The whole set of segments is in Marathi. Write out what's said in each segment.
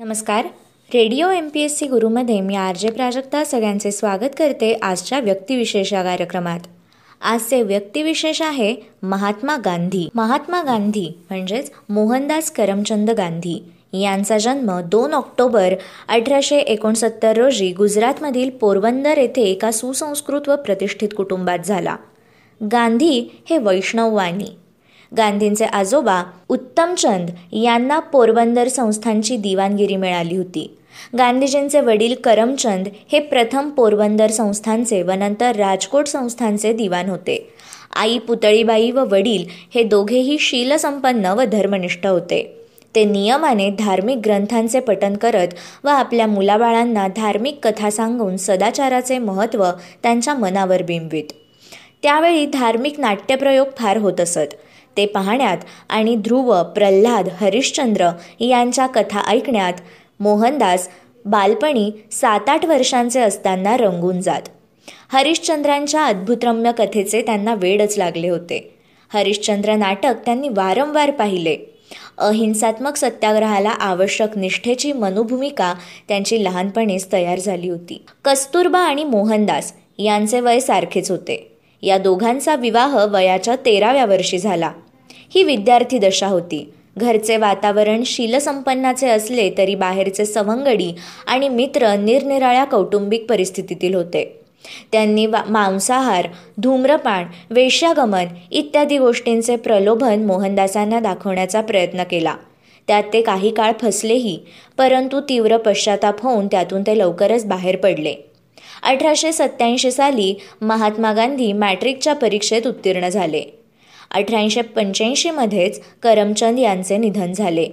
नमस्कार. Radio M P S C गुरुमध्ये मी आर जे प्राजक्ता सगळ्यांचे स्वागत करते आजच्या व्यक्तिविशेष या कार्यक्रमात. आजचे व्यक्तिविशेष आहे महात्मा गांधी. महात्मा गांधी म्हणजेच मोहनदास करमचंद गांधी यांचा जन्म दोन ऑक्टोबर अठराशे एकोणसत्तर रोजी गुजरातमधील पोरबंदर येथे एका सुसंस्कृत व प्रतिष्ठित कुटुंबात झाला. गांधी हे वैष्णववाणी. गांधींचे आजोबा उत्तमचंद यांना पोरबंदर संस्थांची दिवाणगिरी मिळाली होती. गांधीजींचे वडील करमचंद हे प्रथम पोरबंदर संस्थांचे व नंतर राजकोट संस्थांचे दिवाण होते. आई पुतळीबाई व वडील हे दोघेही शीलसंपन्न व धर्मनिष्ठ होते. ते नियमाने धार्मिक ग्रंथांचे पठन करत व आपल्या मुलाबाळांना धार्मिक कथा सांगून सदाचाराचे महत्त्व त्यांच्या मनावर बिंबवित त्यावेळी धार्मिक नाट्यप्रयोग फार होत असत. ते पाहण्यात आणि ध्रुव प्रल्हाद हरिश्चंद्र यांच्या कथा ऐकण्यात मोहनदास बालपणी सात आठ वर्षांचे असताना रंगून जात. हरिश्चंद्रांच्या अद्भुतरम्य कथेचे त्यांना वेडच लागले होते. हरिश्चंद्र नाटक त्यांनी वारंवार पाहिले. अहिंसात्मक सत्याग्रहाला आवश्यक निष्ठेची मनोभूमिका त्यांची लहानपणीच तयार झाली होती. कस्तुरबा आणि मोहनदास यांचे वय सारखेच होते. या दोघांचा विवाह वयाच्या तेराव्या वर्षी झाला. ही विद्यार्थी दशा होती. घरचे वातावरण शीलसंपन्नाचे असले तरी बाहेरचे सवंगडी आणि मित्र निरनिराळ्या कौटुंबिक परिस्थितीतील होते. त्यांनी मांसाहार धूम्रपान वेश्यागमन इत्यादी गोष्टींचे प्रलोभन मोहनदासांना दाखवण्याचा प्रयत्न केला. त्यात ते काही काळ फसलेही परंतु तीव्र पश्चाताप होऊन त्यातून ते लवकरच बाहेर पडले. अठराशे सत्याऐंशी साली महात्मा गांधी मॅट्रिकच्या परीक्षेत उत्तीर्ण झाले. अठराशे पंच्याऐंशीमध्येच करमचंद यांचे निधन झाले.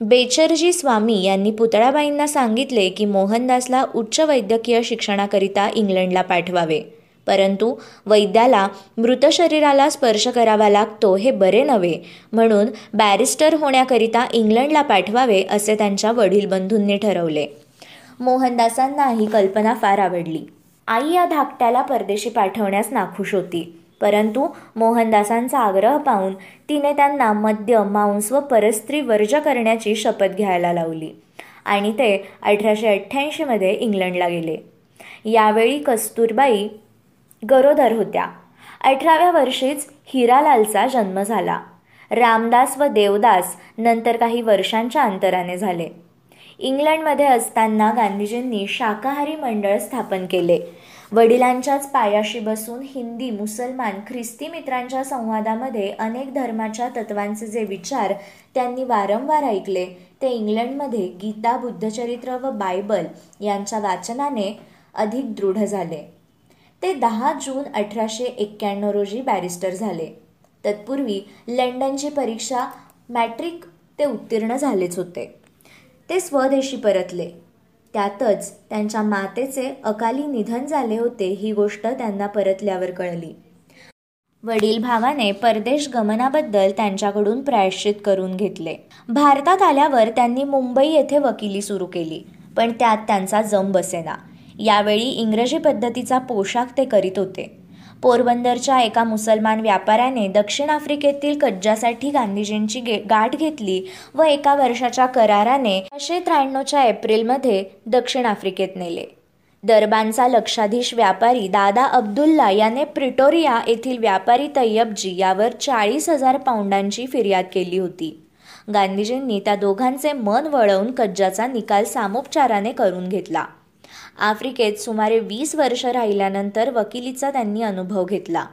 बेचरजी स्वामी यांनी पुतळाबाईंना सांगितले की मोहनदासला उच्च वैद्यकीय शिक्षणाकरिता इंग्लंडला पाठवावे. परंतु वैद्याला मृत शरीराला स्पर्श करावा लागतो हे बरे नव्हे. म्हणून बॅरिस्टर होण्याकरिता इंग्लंडला पाठवावे असे त्यांच्या वडील बंधूंनी ठरवले. मोहनदासांना ही कल्पना फार आवडली. आई या धाकट्याला परदेशी पाठवण्यास नाखुश होती. परंतु मोहनदासांचा आग्रह पाहून तिने त्यांना मद्य मांस व परस्त्री वर्ज करण्याची शपथ घ्यायला लावली आणि ते अठराशे अठ्ठ्याऐंशीमध्ये इंग्लंडला गेले. यावेळी कस्तुरबाई गरोदर होत्या. अठराव्या वर्षीच हिरालालचा जन्म झाला. रामदास व देवदास नंतर काही वर्षांच्या अंतराने झाले. इंग्लंडमध्ये असताना गांधीजींनी शाकाहारी मंडळ स्थापन केले. वडिलांच्याच पायाशी बसून हिंदी मुसलमान ख्रिस्ती मित्रांच्या संवादामध्ये अनेक धर्माच्या तत्वांचे जे विचार त्यांनी वारंवार ऐकले ते इंग्लंडमध्ये गीता बुद्धचरित्र व बायबल यांच्या वाचनाने अधिक दृढ झाले. ते दहा जून अठराशे एक्क्याण्णव रोजी बॅरिस्टर झाले. तत्पूर्वी लंडनची परीक्षा मॅट्रिक ते उत्तीर्ण झालेच होते. ते स्वदेशी परतले. त्यातच त्यांच्या मातेचे अकाली निधन झाले होते ही गोष्ट त्यांना परतल्यावर कळली. वडील भावाने परदेश गमनाबद्दल त्यांच्याकडून प्रायश्चित करून घेतले. भारतात आल्यावर त्यांनी मुंबई येथे वकिली सुरू केली पण त्यात त्यांचा जम बसेना यावेळी इंग्रजी पद्धतीचा पोशाख ते करीत होते. पोरबंदरच्या एका मुसलमान व्यापाऱ्याने दक्षिण आफ्रिकेतील कज्जासाठी गांधीजींची गे गाठ घेतली व एका वर्षाच्या कराराने अठराशे त्र्याण्णवच्या एप्रिलमध्ये दक्षिण आफ्रिकेत नेले. दरबांचा लक्षाधीश व्यापारी दादा अब्दुल्ला याने प्रिटोरिया येथील व्यापारी तय्यबजी यावर चाळीस हजार पाऊंडांची फिर्याद केली होती. गांधीजींनी त्या दोघांचे मन वळवून कज्जाचा निकाल सामोपचाराने करून घेतला. आफ्रिकेत सुमारे वीस वर्ष राहिल्यानंतर वकिलीचा त्यांनी अनुभव घेतला.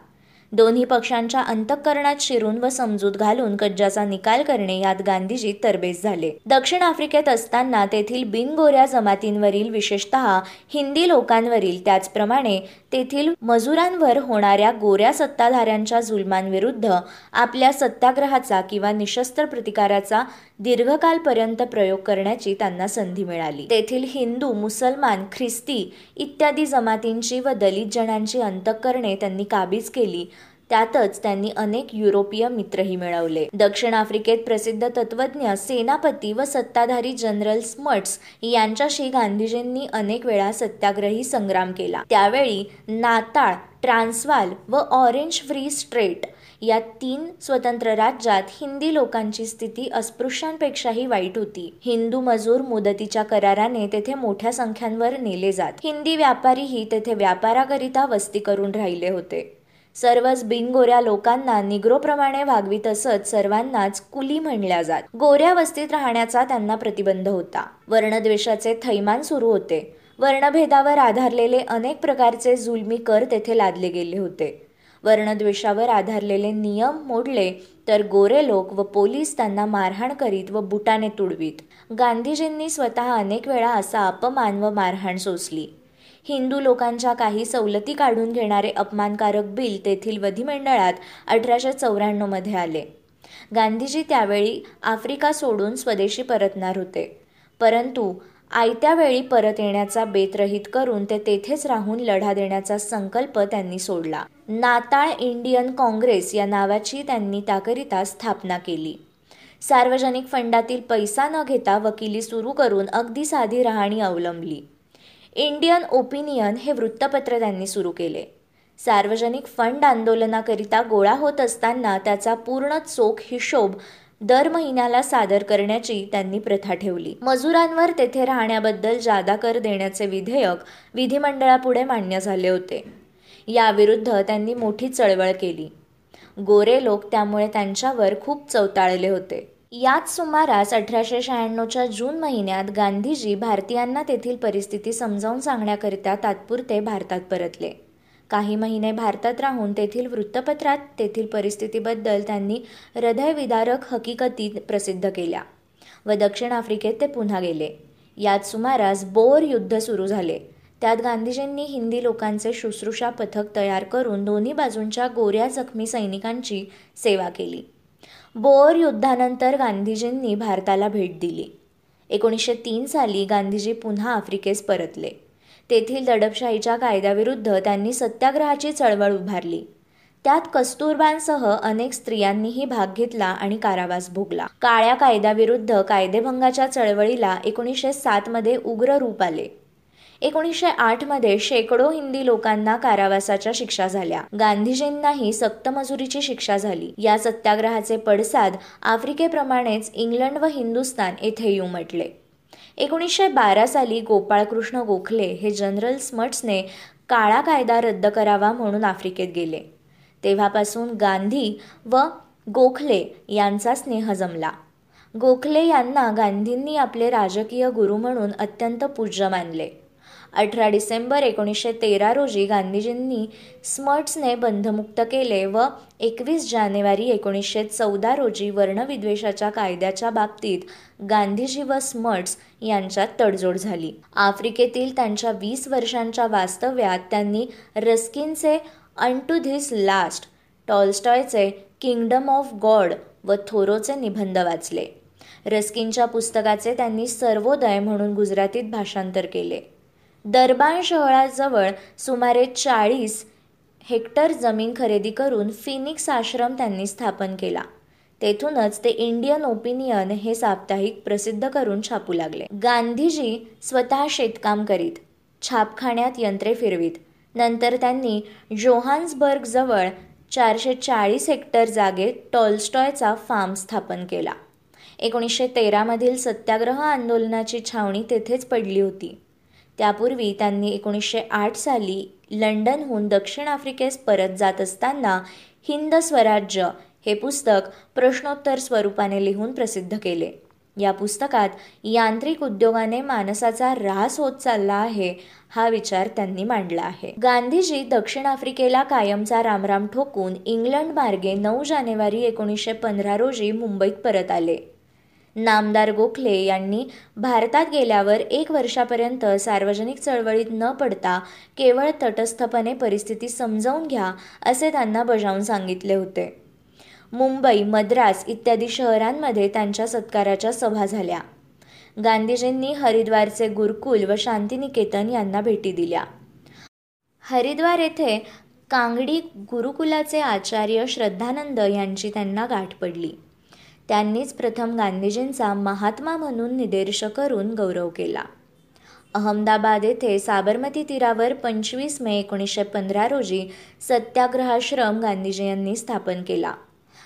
दोन्ही पक्षांच्या अंतःकरणात शिरून व समजूत घालून कज्जाचा निकाल करणे यात गांधीजी तरबेज झाले. दक्षिण आफ्रिकेत असताना तेथील बिनगोऱ्या जमातींवरील विशेषतः हिंदी लोकांवरील त्याचप्रमाणे तेथील मजुरांवर होणाऱ्या गोऱ्या सत्ताधाऱ्यांच्या जुलमांविरुद्ध आपल्या सत्याग्रहाचा किंवा निशस्त्र प्रतिकाराचा दीर्घकालपर्यंत प्रयोग करण्याची त्यांना संधी मिळाली. तेथील हिंदू मुसलमान ख्रिस्ती इत्यादी जमातींची व दलित जणांची अंतःकरणे त्यांनी काबीज केली. त्यातच त्यांनी अनेक युरोपीय मित्रही मिळवले. दक्षिण आफ्रिकेत प्रसिद्ध तत्वज्ञ सेनापती व सत्ताधारी जनरल स्मट्स यांच्याशी गांधीजींनी अनेक वेळा सत्याग्रही संग्राम केला. त्यावेळी नाताळ ट्रान्सवाल व ऑरेंज फ्री स्ट्रेट या तीन स्वतंत्र राज्यात हिंदी लोकांची स्थिती अस्पृश्यांपेक्षाही वाईट होती. हिंदू मजूर मुदतीच्या कराराने तेथे मोठ्या संख्यांवर नेले जात. हिंदी व्यापारीही तेथे व्यापाराकरिता वस्ती करून राहिले होते. सर्वच बिनगोऱ्या लोकांना निग्रोप्रमाणे वागवीत असत सर्वांनाच कुली म्हणल्या जात. गोऱ्या वस्तीत राहण्याचा त्यांना प्रतिबंध होता. वर्णद्वेषाचे थैमान सुरू होते. वर्णभेदावर आधारलेले अनेक प्रकारचे जुलमी कर तेथे लादले गेले होते. वर्णद्वेषावर आधारलेले नियम मोडले तर गोरे लोक व पोलीस त्यांना मारहाण करीत व बुटाने तुडवीत. गांधीजींनी स्वतः अनेक वेळा असा अपमान व मारहाण सोसली. हिंदू लोकांच्या काही सवलती काढून घेणारे अपमानकारक बिल तेथील विधिमंडळात अठराशे चौऱ्याण्णवमध्ये आले. गांधीजी त्यावेळी आफ्रिका सोडून स्वदेशी परतणार होते. परंतु आयत्या वेळी परत येण्याचा बेतरहित करून ते तेथेच राहून लढा देण्याचा संकल्प त्यांनी सोडला. नाताळ इंडियन काँग्रेस या नावाची त्यांनी त्याकरिता स्थापना केली. सार्वजनिक फंडातील पैसा न घेता वकिली सुरू करून अगदी साधी राहणी अवलंबली. इंडियन ओपिनियन हे वृत्तपत्र त्यांनी सुरू केले. सार्वजनिक फंड आंदोलनाकरिता गोळा होत असताना त्याचा पूर्ण चोख हिशोब दर महिन्याला सादर करण्याची त्यांनी प्रथा ठेवली. मजुरांवर तेथे राहण्याबद्दल जादा कर देण्याचे विधेयक विधिमंडळापुढे मान्य झाले होते. याविरुद्ध त्यांनी मोठी चळवळ केली. गोरे लोक त्यामुळे त्यांच्यावर खूप चवताळले होते. याच सुमारास अठराशे शहाण्णवच्या जून महिन्यात गांधीजी भारतीयांना तेथील परिस्थिती समजावून सांगण्याकरिता तात्पुरते भारतात परतले. काही महिने भारतात राहून तेथील वृत्तपत्रात तेथील परिस्थितीबद्दल त्यांनी हृदयविदारक हकीकती प्रसिद्ध केल्या व दक्षिण आफ्रिकेत ते पुन्हा गेले. याच सुमारास बोर युद्ध सुरू झाले. त्यात गांधीजींनी हिंदी लोकांचे शुश्रूषा पथक तयार करून दोन्ही बाजूंच्या गोऱ्या जखमी सैनिकांची सेवा केली. बोअर युद्धानंतर गांधीजींनी भारताला भेट दिली. एकोणीसशे तीन साली गांधीजी पुन्हा आफ्रिकेस परतले. तेथील दडपशाहीच्या कायद्याविरुद्ध त्यांनी सत्याग्रहाची चळवळ उभारली. त्यात कस्तुरबांसह अनेक स्त्रियांनीही भाग घेतला आणि कारावास भोगला. काळ्या कायद्याविरुद्ध कायदेभंगाच्या चळवळीला एकोणीसशे सातमध्ये उग्र रूप आले. एकोणीसशे आठमध्ये शेकडो हिंदी लोकांना कारावासाच्या शिक्षा झाल्या. गांधीजींनाही सक्तमजुरीची शिक्षा झाली. या सत्याग्रहाचे पडसाद आफ्रिकेप्रमाणेच इंग्लंड व हिंदुस्थान येथेही उमटले. एकोणीसशे बारा साली गोपाळकृष्ण गोखले हे जनरल स्मट्सने काळा कायदा रद्द करावा म्हणून आफ्रिकेत गेले. तेव्हापासून गांधी व गोखले यांचा स्नेह जमला. गोखले यांना गांधींनी आपले राजकीय गुरु म्हणून अत्यंत पूज्य मानले. अठरा डिसेंबर एकोणीसशे तेरा रोजी गांधीजींनी स्मर्ट्सने बंधमुक्त केले व एकवीस जानेवारी एकोणीसशे चौदा रोजी वर्णविद्वेषाच्या कायद्याच्या बाबतीत गांधीजी व स्मर्ट्स यांच्यात तडजोड झाली. आफ्रिकेतील त्यांच्या वीस वर्षांच्या वास्तव्यात त्यांनी रस्किनचे अन टू धिस लास्ट टॉलस्टॉयचे किंगडम ऑफ गॉड व थोरोचे निबंध वाचले. रस्किनच्या पुस्तकाचे त्यांनी सर्वोदय म्हणून गुजरातीत भाषांतर केले. दरबार शहराजवळ सुमारे चाळीस हेक्टर जमीन खरेदी करून फिनिक्स आश्रम त्यांनी स्थापन केला. तेथूनच ते इंडियन ओपिनियन हे साप्ताहिक प्रसिद्ध करून छापू लागले. गांधीजी स्वतः शेतकाम करीत छापखान्यात यंत्रे फिरवीत. नंतर त्यांनी जोहान्सबर्गजवळ चारशे चाळीस हेक्टर जागेत टॉलस्टॉयचा फार्म स्थापन केला. एकोणीसशे तेरामधील सत्याग्रह आंदोलनाची छावणी तेथेच पडली होती. त्यापूर्वी त्यांनी एकोणीसशे आठ साली लंडनहून दक्षिण आफ्रिकेस परत जात असताना हिंद स्वराज्य हे पुस्तक प्रश्नोत्तर स्वरूपाने लिहून प्रसिद्ध केले. या पुस्तकात यांत्रिक उद्योगाने माणसाचा ऱ्हास होत चालला आहे हा विचार त्यांनी मांडला आहे. गांधीजी दक्षिण आफ्रिकेला कायमचा रामराम ठोकून इंग्लंड मार्गे नऊ जानेवारी एकोणीसशे पंधरा रोजी मुंबईत परत आले. नामदार गोखले यांनी भारतात गेल्यावर एक वर्षापर्यंत सार्वजनिक चळवळीत न पडता केवळ तटस्थपणे परिस्थिती समजावून घ्या असे त्यांना बजावून सांगितले होते. मुंबई मद्रास इत्यादी शहरांमध्ये त्यांच्या सत्काराच्या सभा झाल्या. गांधीजींनी हरिद्वारचे गुरुकुल व शांतिनिकेतन यांना भेटी दिल्या. हरिद्वार येथे कांगडी गुरुकुलाचे आचार्य श्रद्धानंद यांची त्यांना गाठ पडली. त्यांनीच प्रथम गांधीजींचा महात्मा म्हणून निदर्श करून गौरव केला. अहमदाबाद येथे साबरमती तीरावर पंचवीस मे एकोणीसशे पंधरा रोजी सत्याग्रहाश्रम गांधीजी यांनी स्थापन केला.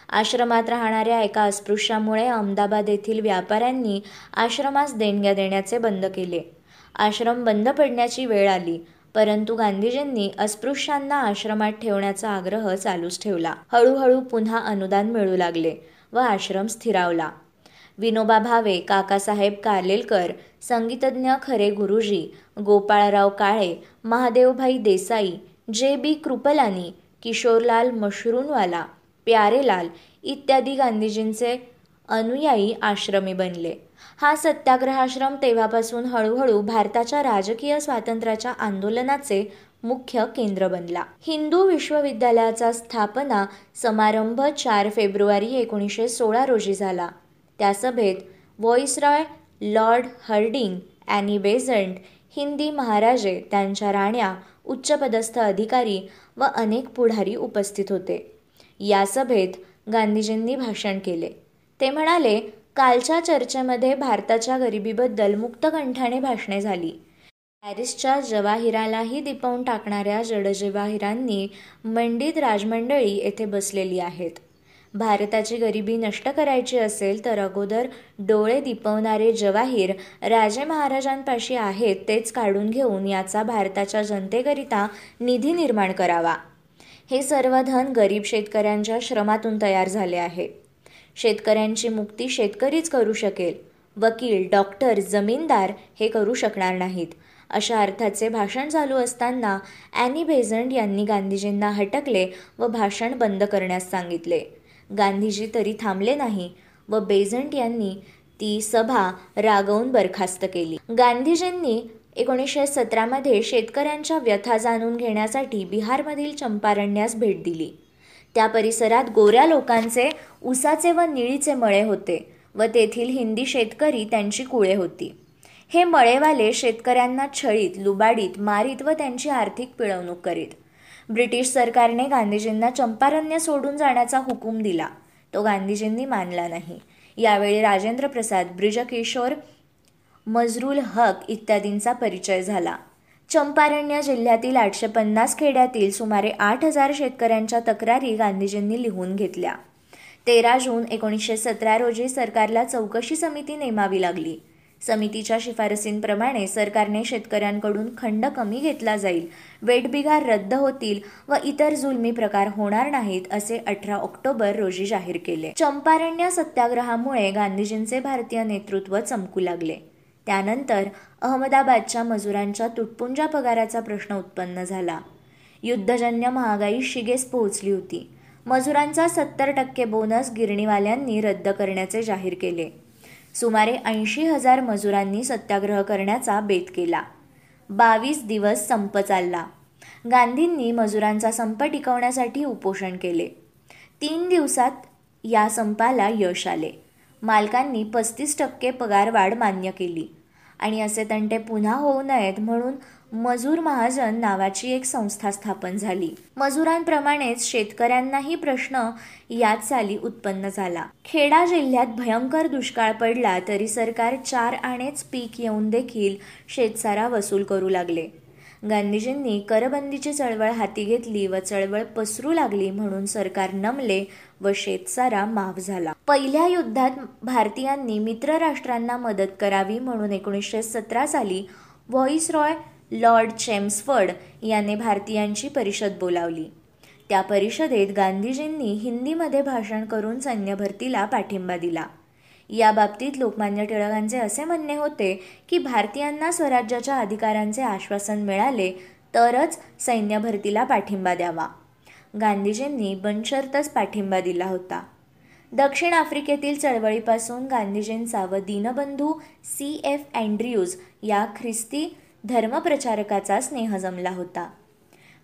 आश्रमात राहणाऱ्या एका अस्पृश्यामुळे अहमदाबाद येथील व्यापाऱ्यांनी आश्रमास देणग्या देण्याचे बंद केले. आश्रम बंद पडण्याची वेळ आली परंतु गांधीजींनी अस्पृश्यांना आश्रमात ठेवण्याचा आग्रह चालूच ठेवला. हळूहळू पुन्हा अनुदान मिळू लागले. व आश्रम स्थिरावला. विनोबा भावे काकासाहेब कालेलकर संगीतज्ञ खरे गुरुजी गोपाळराव काळे महादेवभाई देसाई जे बी कृपलानी किशोरलाल मशरूनवाला प्यारेलाल इत्यादी गांधीजींचे अनुयायी आश्रमी बनले. हा सत्याग्रहाश्रम तेव्हापासून हळूहळू भारताच्या राजकीय स्वातंत्र्याच्या आंदोलनाचे मुख्य केंद्र बनला. हिंदू विश्वविद्यालयाचा स्थापना समारंभ चार फेब्रुवारी एकोणीसशे सोळा रोजी झाला. त्या सभेत viceroy Lord Hardinge Annie Besant Hindi महाराजे त्यांच्या राण्या उच्चपदस्थ अधिकारी व अनेक पुढारी उपस्थित होते. या सभेत गांधीजींनी भाषण केले. ते म्हणाले कालच्या चर्चेमध्ये भारताच्या गरिबीबद्दल मुक्तकंठाने भाषणे झाली. पॅरिसच्या जवाहिरालाही दिपवून टाकणाऱ्या जडजवाहिरांनी मंडित राजमंडळी येथे बसलेली आहेत. भारताची गरिबी नष्ट करायची असेल तर अगोदर डोळे दिपवणारे जवाहीर राजे महाराजांपाशी आहेत तेच काढून घेऊन याचा भारताच्या जनतेकरिता निधी निर्माण करावा. हे सर्व धन गरीब शेतकऱ्यांच्या श्रमातून तयार झाले आहे. शेतकऱ्यांची मुक्ती शेतकरीच करू शकेल. वकील डॉक्टर जमीनदार हे करू शकणार नाहीत. अशा अर्थाचे भाषण चालू असताना ॲनी बेझंट यांनी गांधीजींना हटकले व भाषण बंद करण्यास सांगितले. गांधीजी तरी थांबले नाही व बेझंट यांनी ती सभा रागवून बरखास्त केली. गांधीजींनी एकोणीसशे सतरामध्ये शेतकऱ्यांच्या व्यथा जाणून घेण्यासाठी बिहारमधील चंपारण्यास भेट दिली. त्या परिसरात गोऱ्या लोकांचे उसाचे व निळीचे मळे होते व तेथील हिंदी शेतकरी त्यांची कुळे होती. हे मळेवाले शेतकऱ्यांना छळीत लुबाडीत मारीत व त्यांची आर्थिक पिळवणूक करीत. ब्रिटिश सरकारने गांधीजींना चंपारण्य सोडून जाण्याचा हुकूम दिला. तो गांधीजींनी मानला नाही. यावेळी राजेंद्र प्रसाद ब्रिजकिशोर मजरुल हक इत्यादींचा परिचय झाला. चंपारण्य जिल्ह्यातील आठशे पन्नास खेड्यातील सुमारे आठ हजार शेतकऱ्यांच्या तक्रारी गांधीजींनी लिहून घेतल्या. तेरा जून एकोणीसशे सतरा रोजी सरकारला चौकशी समिती नेमावी लागली. समितीच्या शिफारसींप्रमाणे सरकारने शेतकऱ्यांकडून खंड कमी घेतला जाईल. वेटबिगार रद्द होतील व इतर जुलमी प्रकार होणार नाहीत असे अठरा ऑक्टोबर रोजी जाहीर केले. चंपारण्य सत्याग्रहामुळे गांधीजींचे भारतीय नेतृत्व चमकू लागले. त्यानंतर अहमदाबादच्या मजुरांच्या तुटपुंजा पगाराचा प्रश्न उत्पन्न झाला. युद्धजन्य महागाई शिगेस पोहोचली होती. मजुरांचा सत्तर टक्के बोनस गिरणीवाल्यांनी रद्द करण्याचे जाहीर केले. सुमारे ऐंशी हजार मजुरांनी सत्याग्रह करण्याचा बेत केला. बावीस दिवस संप चालला. गांधींनी मजुरांचा संप टिकवण्यासाठी उपोषण केले. तीन दिवसात या संपाला यश आले. मालकांनी पस्तीस टक्के पगारवाढ मान्य केली. आणि असे तंटे पुन्हा होऊ नयेत म्हणून मजूर महाजन नावाची एक संस्था स्थापन झाली. मजुरांप्रमाणेच शेतकऱ्यांनाही प्रश्न याच साली उत्पन्न झाला. खेडा जिल्ह्यात भयंकर दुष्काळ पडला तरी सरकार चार आणेच पीक येऊन देखील शेतसारा वसूल करू लागले. गांधीजींनी करबंदीची चळवळ हाती घेतली व चळवळ पसरू लागली म्हणून सरकार नमले व शेतसारा माफ झाला. पहिल्या युद्धात भारतीयांनी मित्र राष्ट्रांना मदत करावी म्हणून एकोणीसशे सतरा साली व्हॉइसरॉय लॉर्ड चेम्सफर्ड याने भारतीयांची परिषद बोलावली. त्या परिषदेत गांधीजींनी हिंदीमध्ये भाषण करून सैन्य भरतीला पाठिंबा दिला. या बाबतीत लोकमान्य टिळकांचे असे म्हणणे होते की भारतीयांना स्वराज्याच्या अधिकारांचे आश्वासन मिळाले तरच सैन्य भरतीला पाठिंबा द्यावा. गांधीजींनी बनशर्तच पाठिंबा दिला होता. दक्षिण आफ्रिकेतील चळवळीपासून गांधीजींचा व दीनबंधू सी एफ अँड्र्यूज या ख्रिस्ती धर्मप्रचारकाचा स्नेह जमला होता.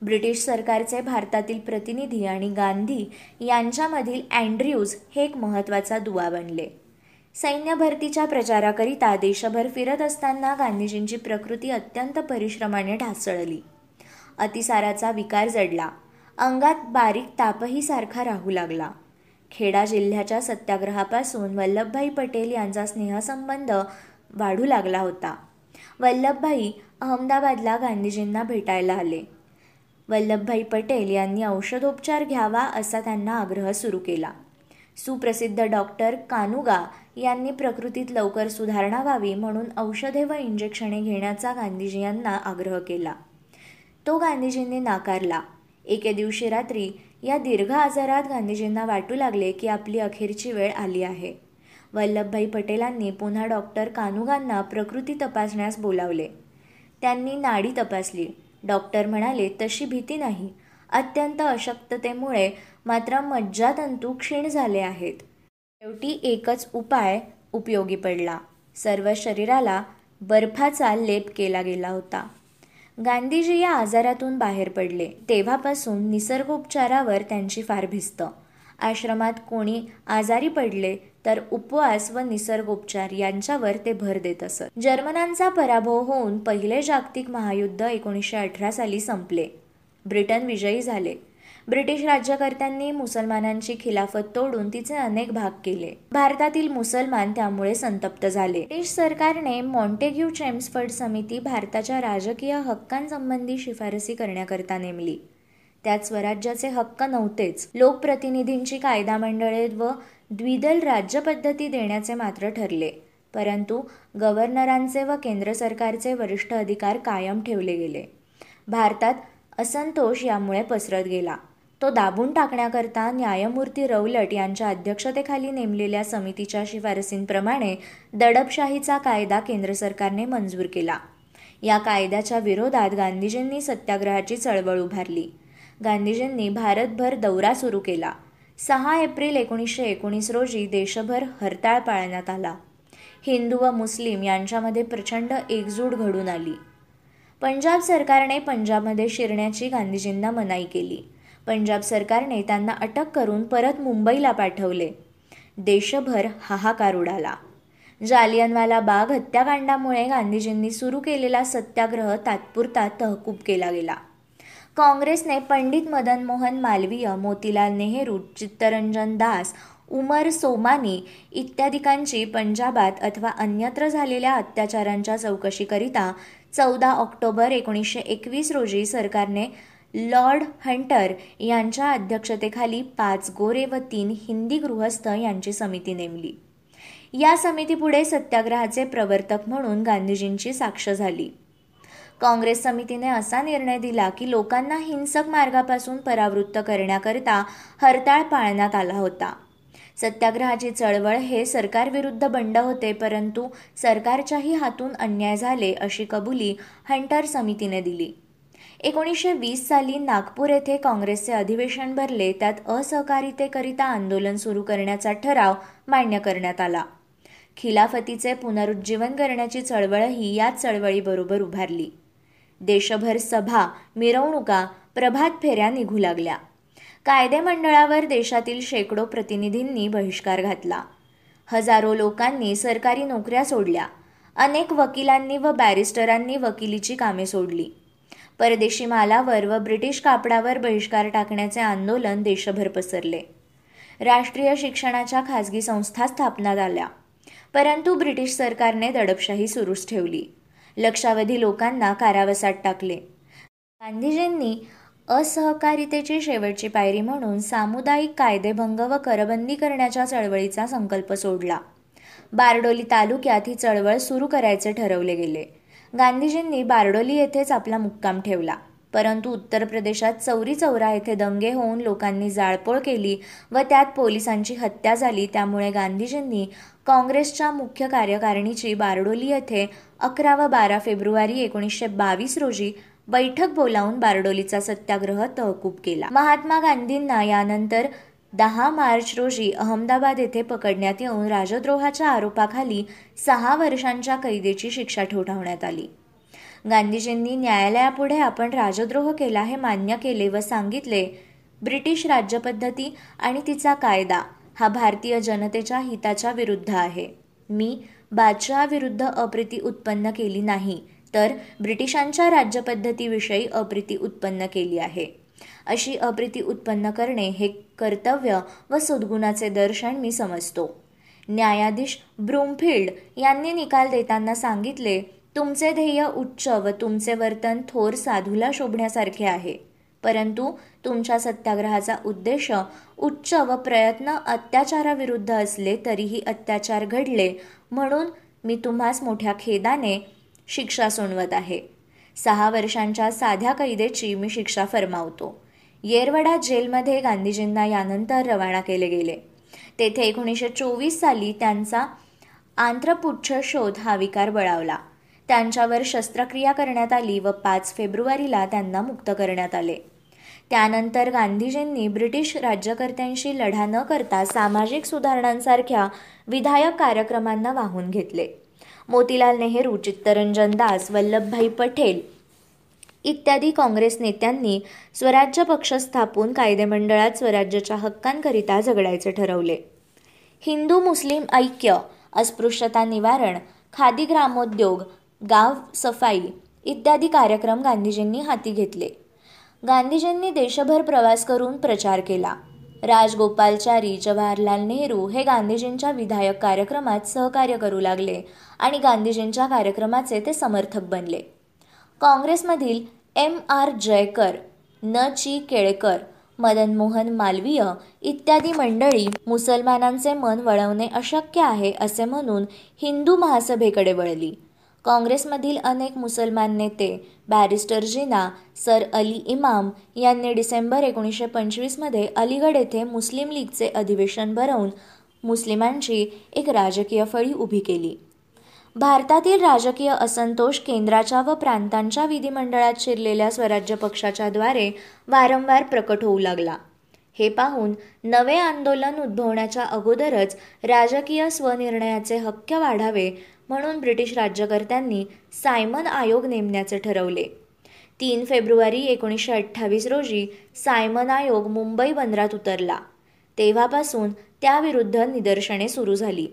ब्रिटिश सरकारचे भारतातील प्रतिनिधी आणि गांधी यांच्यामधील अँड्र्यूज हे एक महत्त्वाचा दुवा बनले. सैन्य भरतीच्या प्रचाराकरिता देशभर फिरत असताना गांधीजींची प्रकृती अत्यंत परिश्रमाने ढासळली. अतिसाराचा विकार जडला. अंगात बारीक तापही सारखा राहू लागला. खेडा जिल्ह्याच्या सत्याग्रहापासून वल्लभभाई पटेल यांचा स्नेहसंबंध वाढू लागला होता. वल्लभभाई अहमदाबादला गांधीजींना भेटायला आले. वल्लभभाई पटेल यांनी औषधोपचार घ्यावा असा त्यांना आग्रह सुरू केला. सुप्रसिद्ध डॉक्टर कानुगा यांनी प्रकृतीत लवकर सुधारणा व्हावी म्हणून औषधे व इंजेक्शने घेण्याचा गांधीजी यांना आग्रह केला. तो गांधीजींनी नाकारला. एके दिवशी रात्री या दीर्घ आजारात गांधीजींना वाटू लागले की आपली अखेरची वेळ आली आहे. वल्लभभाई पटेलांनी पुन्हा डॉक्टर कानुगांना प्रकृती तपासण्यास बोलावले. त्यांनी नाडी तपासली. डॉक्टर म्हणाले तशी भीती नाही. अत्यंत अशक्ततेमुळे मात्र मज्जातंतू क्षीण झाले आहेत. शेवटी एकच उपाय उपयोगी पडला. सर्व शरीराला बर्फाचा लेप केला गेला होता. गांधीजी या आजारातून बाहेर पडले. तेव्हापासून निसर्गोपचारावर त्यांची फार भिस्त. आश्रमात कोणी आजारी पडले तर उपवास व निसर्गोपचार यांच्यावर ते भर देत असत. जर्मनांचा पराभव होऊन पहिले जागतिक महायुद्ध एकोणीसशे अठरा साली संपले. ब्रिटन विजयी झाले. ब्रिटिश राज्यकर्त्यांनी मुसलमानांची खिलाफत तोडून तिचे अनेक भाग केले. भारतातील मुसलमान त्यामुळे संतप्त झाले. ब्रिटिश सरकारने मॉन्टेग्यू चेम्सफर्ड समिती भारताच्या राजकीय हक्कांसंबंधी शिफारसी करण्याकरता नेमली. त्यात स्वराज्याचे हक्क नव्हतेच. लोकप्रतिनिधींची कायदा मंडळे व द्विदल राज्यपद्धती देण्याचे मात्र ठरले. परंतु गव्हर्नरांचे व केंद्र सरकारचे वरिष्ठ अधिकार कायम ठेवले गेले. भारतात असंतोष यामुळे पसरत गेला. तो दाबून टाकण्याकरता न्यायमूर्ती रौलट यांच्या अध्यक्षतेखाली नेमलेल्या समितीच्या शिफारसींप्रमाणे दडपशाहीचा कायदा केंद्र सरकारने मंजूर केला. या कायद्याच्या विरोधात गांधीजींनी सत्याग्रहाची चळवळ उभारली. गांधीजींनी भारतभर दौरा सुरू केला. सहा एप्रिल एकोणीसशे एकोणीस रोजी देशभर हरताळ पाळण्यात आला. हिंदू व मुस्लिम यांच्यामध्ये प्रचंड एकजूट घडून आली. पंजाब सरकारने पंजाबमध्ये शिरण्याची गांधीजींना मनाई केली. पंजाब सरकारने त्यांना अटक करून परत मुंबईला पाठवले. देशभर हाहाकार उडाला. जालियनवाला बाग हत्याकांडामुळे गांधीजींनी सुरू केलेला सत्याग्रह तात्पुरता तहकूब केला गेला. काँग्रेसने पंडित मदन मोहन मालवीय मोतीलाल नेहरू चित्तरंजन दास उमर सोमानी इत्यादिकांची पंजाबात अथवा अन्यत्र झालेल्या अत्याचारांच्या चौकशीकरिता चौदा ऑक्टोबर एकोणीसशे एकवीस रोजी सरकारने लॉर्ड हंटर यांच्या अध्यक्षतेखाली पाच गोरे व तीन हिंदी गृहस्थ यांची समिती नेमली. या समितीपुढे सत्याग्रहाचे प्रवर्तक म्हणून गांधीजींची साक्ष झाली. काँग्रेस समितीने असा निर्णय दिला की लोकांना हिंसक मार्गापासून परावृत्त करण्याकरिता हरताळ पाळण्यात आला होता. सत्याग्रहाची चळवळ हे सरकारविरुद्ध बंड होते परंतु सरकारच्याही हातून अन्याय झाले अशी कबुली हंटर समितीने दिली. एकोणीसशे वीस साली नागपूर येथे काँग्रेसचे अधिवेशन भरले त्यात असहकारितेकरिता आंदोलन सुरू करण्याचा ठराव मान्य करण्यात आला. खिलाफतीचे पुनरुज्जीवन करण्याची चळवळही याच चळवळीबरोबर उभारली. देशभर सभा मिरवणुका प्रभात फेऱ्या निघू लागल्या. कायदे मंडळावर देशातील शेकडो प्रतिनिधींनी बहिष्कार घातला. हजारो लोकांनी सरकारी नोकऱ्या सोडल्या. अनेक वकिलांनी व बॅरिस्टरांनी वकिलीची कामे सोडली. परदेशी मालावर व ब्रिटिश कापडावर बहिष्कार टाकण्याचे आंदोलन देशभर पसरले. राष्ट्रीय शिक्षणाच्या खाजगी संस्था स्थापनात आल्या. परंतु ब्रिटिश सरकारने दडपशाही सुरूच ठेवली. लक्षावधी लोकांना कारावासात टाकले. गांधीजींनी असहकारितेची शेवटची पायरी म्हणून सामुदायिक कायदेभंग व करबंदी करण्याच्या चळवळीचा संकल्प सोडला. बारडोली तालुक्यात ही चळवळ सुरू करायचे ठरवले गेले. गांधीजींनी बारडोली येथेच आपला मुक्काम ठेवला. परंतु उत्तर प्रदेशात चौरी चौरा येथे दंगे होऊन लोकांनी जाळपोळ केली व त्यात पोलिसांची हत्या झाली. त्यामुळे गांधीजींनी काँग्रेसच्या मुख्य कार्यकारिणीची बारडोली येथे अकरा व बारा फेब्रुवारी एकोणीसशे बावीस रोजी बैठक बोलावून बारडोलीचा सत्याग्रह तहकूब केला. महात्मा गांधींना यानंतर दहा मार्च रोजी अहमदाबाद येथे पकडण्यात येऊन राजद्रोहाच्या आरोपाखाली सहा वर्षांच्या कैदेची शिक्षा ठोठावण्यात आली. गांधीजींनी न्यायालयापुढे आपण राजद्रोह केला हे मान्य केले व सांगितले. ब्रिटिश राज्यपद्धती आणि तिचा कायदा हा भारतीय जनतेच्या हिताच्या विरुद्ध आहे. मी बादशहाविरुद्ध अप्रिती उत्पन्न केली नाही तर ब्रिटिशांच्या राज्यपद्धतीविषयी अप्रिती उत्पन्न केली आहे. अशी अप्रिती उत्पन्न करणे हे कर्तव्य व सद्गुणाचे दर्शन मी समजतो. न्यायाधीश ब्रूमफिल्ड यांनी निकाल देताना सांगितले तुमचे ध्येय उच्च व तुमचे वर्तन थोर साधूला शोभण्यासारखे आहे. परंतु तुमच्या सत्याग्रहाचा उद्देश उच्च व प्रयत्न अत्याचाराविरुद्ध असले तरीही अत्याचार घडले म्हणून मी तुम्हास मोठ्या खेदाने शिक्षा सुणवत आहे. सहा वर्षांच्या साध्या कैदेची मी शिक्षा फरमावतो. येरवडा जेलमध्ये गांधीजींना यानंतर रवाना केले गेले. तेथे एकोणीसशे चोवीस साली त्यांचा आंत्रपुच्छ शोध हा विकार बळावला. त्यांच्यावर शस्त्रक्रिया करण्यात आली व पाच फेब्रुवारीला त्यांना मुक्त करण्यात आले. त्यानंतर गांधीजींनी ब्रिटिश राज्यकर्त्यांशी लढा न करता सामाजिक सुधारणांसारख्या विधायक कार्यक्रमांना वाहून घेतले. मोतीलाल नेहरू चित्तरंजन दास वल्लभभाई पटेल इत्यादी काँग्रेस नेत्यांनी स्वराज्य पक्ष स्थापून कायदेमंडळात स्वराज्याच्या हक्कांकरिता झगडायचे ठरवले. हिंदू मुस्लिम ऐक्य अस्पृश्यता निवारण खादी ग्रामोद्योग गाव सफाई इत्यादी कार्यक्रम गांधीजींनी हाती घेतले. गांधीजींनी देशभर प्रवास करून प्रचार केला. राजगोपालचारी जवाहरलाल नेहरू हे गांधीजींच्या विधायक कार्यक्रमात सहकार्य करू लागले आणि गांधीजींच्या कार्यक्रमाचे ते समर्थक बनले. काँग्रेसमधील एम आर जयकर न ची केळकर मदन मोहन मालवीय इत्यादी मंडळी मुसलमानांचे मन वळवणे अशक्य आहे असे म्हणून हिंदू महासभेकडे वळली. काँग्रेसमधील अनेक मुसलमान नेते बॅरिस्टर जिना सर अली इमाम यांनी डिसेंबर एकोणीसशे पंचवीसमध्ये अलीगड येथे मुस्लिम लीगचे अधिवेशन भरवून मुस्लिमांची एक राजकीय फळी उभी केली. भारतातील राजकीय असंतोष केंद्राच्या व प्रांतांच्या विधिमंडळात शिरलेल्या स्वराज्य पक्षाच्या द्वारे वारंवार प्रकट होऊ लागला. हे पाहून नवे आंदोलन उद्भवण्याच्या अगोदरच राजकीय स्वनिर्णयाचे हक्क वाढावे म्हणून ब्रिटिश राज्यकर्त्यांनी सायमन आयोग नेमण्याचे ठरवले. तीन फेब्रुवारी एकोणीसशे अठ्ठावीस रोजी सायमन आयोग मुंबई बंदरात उतरला. तेव्हापासून त्याविरुद्ध निदर्शने सुरू झाली.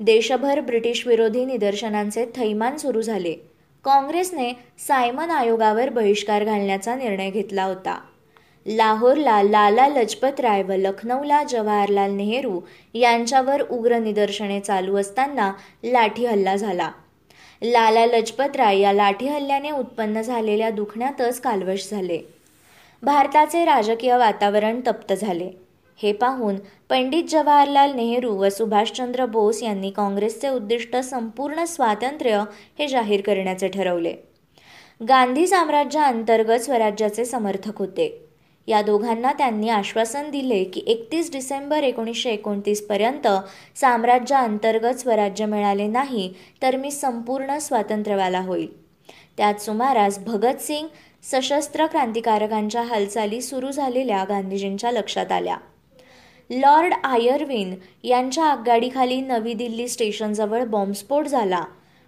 देशभर ब्रिटिश विरोधी निदर्शनांचे थैमान सुरू झाले. काँग्रेसने सायमन आयोगावर बहिष्कार घालण्याचा निर्णय घेतला होता. लाहोरला लाला लजपत राय व लखनौला जवाहरलाल नेहरू यांच्यावर उग्र निदर्शने चालू असताना लाठी हल्ला झाला. लाला लजपत राय या लाठी हल्ल्याने उत्पन्न झालेल्या दुखण्यातच कालवश झाले. भारताचे राजकीय वातावरण तप्त झाले. हे पाहून पंडित जवाहरलाल नेहरू व सुभाषचंद्र बोस यांनी काँग्रेसचे उद्दिष्ट संपूर्ण स्वातंत्र्य हे जाहीर करण्याचे ठरवले. गांधी साम्राज्याअंतर्गत स्वराज्याचे समर्थक होते. या दोघांना त्यांनी आश्वासन दिले की एकतीस डिसेंबर एकोणीसशे एकोणतीसपर्यंत साम्राज्याअंतर्गत स्वराज्य मिळाले नाही तर मी संपूर्ण स्वातंत्र्यवाला होईल. त्यात सुमारास भगतसिंग सशस्त्र क्रांतिकारकांच्या हालचाली सुरू झालेल्या गांधीजींच्या लक्षात आल्या. लॉर्ड आयर्विन यांच्या आगगाडीखाली नवी दिल्ली स्टेशनजवळ बॉम्बस्फोट झाला.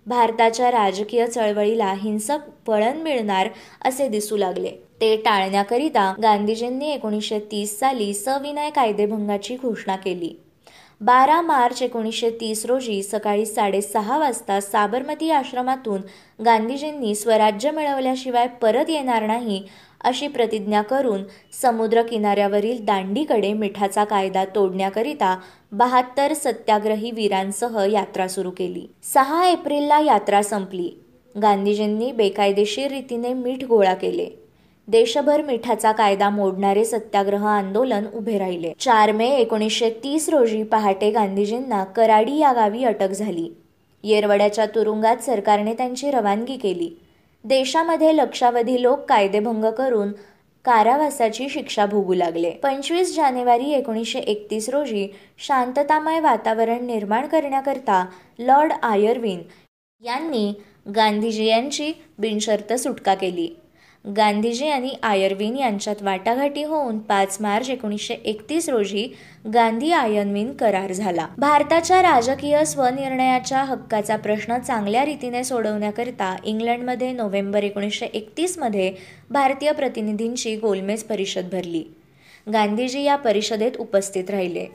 भारताच्या राजकीय चळवळीला हिंसक वळण मिळणार असे दिसू लागले. ते टाळण्याकरिता गांधीजींनी एकोणीसशे तीस साली सविनय कायदेभंगाची घोषणा केली. बारा मार्च एकोणीसशे तीस रोजी सकाळी साडेसहा वाजता साबरमती आश्रमातून गांधीजींनी स्वराज्य मिळवल्याशिवाय परत येणार नाही अशी प्रतिज्ञा करून समुद्र किनाऱ्यावरील दांडीकडे मिठाचा कायदा तोडण्याकरिता बहात्तर सत्याग्रही वीरांसह यात्रा सुरू केली. सहा एप्रिलला यात्रा संपली. गांधीजींनी बेकायदेशीर रीतीने मीठ गोळा केले. देशभर मिठाचा कायदा मोडणारे सत्याग्रह आंदोलन उभे राहिले. चार मे एकोणीसशे तीस रोजी पहाटे गांधीजींना कराडी या गावी अटक झाली. येरवड्याच्या तुरुंगात सरकारने त्यांची रवानगी केली. देशामध्ये लक्षावधी लोक कायदेभंग करून कारावासाची शिक्षा भोगू लागले. पंचवीस जानेवारी एकोणीसशे एकतीस रोजी शांततामय वातावरण निर्माण करण्याकरता लॉर्ड आयर्विन यांनी गांधीजी यांची बिनशर्त सुटका केली. गांधीजी आणि आयर्विन यांच्यात वाटाघाटी होऊन पाच मार्च एकोणीसशे एकतीस रोजी गांधी आयर्विन करार झाला. भारताच्या राजकीय स्वनिर्णयाच्या हक्काचा प्रश्न चांगल्या रीतीने सोडवण्याकरिता इंग्लंडमध्ये नोव्हेंबर एकोणीसशे एकतीसमध्ये भारतीय प्रतिनिधींची गोलमेज परिषद भरली. गांधीजी या परिषदेत उपस्थित राहिले.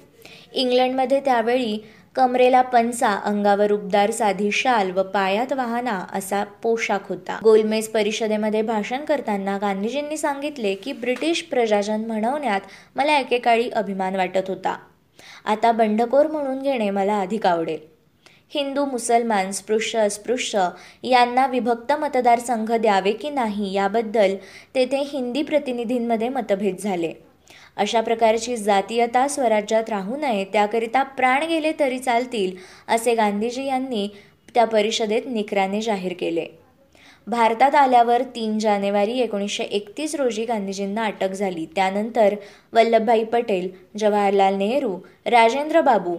इंग्लंडमध्ये त्यावेळी कमरेला पंचा अंगावर उबदार साधी शाल व पायात वाहना असा पोशाख होता. गोलमेज परिषदेमध्ये भाषण करताना गांधीजींनी सांगितले की ब्रिटिश प्रजाजन म्हणवण्यात मला एकेकाळी अभिमान वाटत होता. आता बंडखोर म्हणून घेणे मला अधिक आवडेल. हिंदू मुसलमान स्पृश्य अस्पृश्य यांना विभक्त मतदारसंघ द्यावे की नाही याबद्दल तेथे हिंदी प्रतिनिधींमध्ये मतभेद झाले. अशा प्रकारची जातीयता स्वराज्यात राहू नये त्याकरिता प्राण गेले तरी चालतील असे गांधीजी यांनी त्या परिषदेत निकराने जाहीर केले. भारतात आल्यावर तीन जानेवारी एकोणीसशे एकतीस रोजी गांधीजींना अटक झाली. त्यानंतर वल्लभभाई पटेल जवाहरलाल नेहरू राजेंद्र बाबू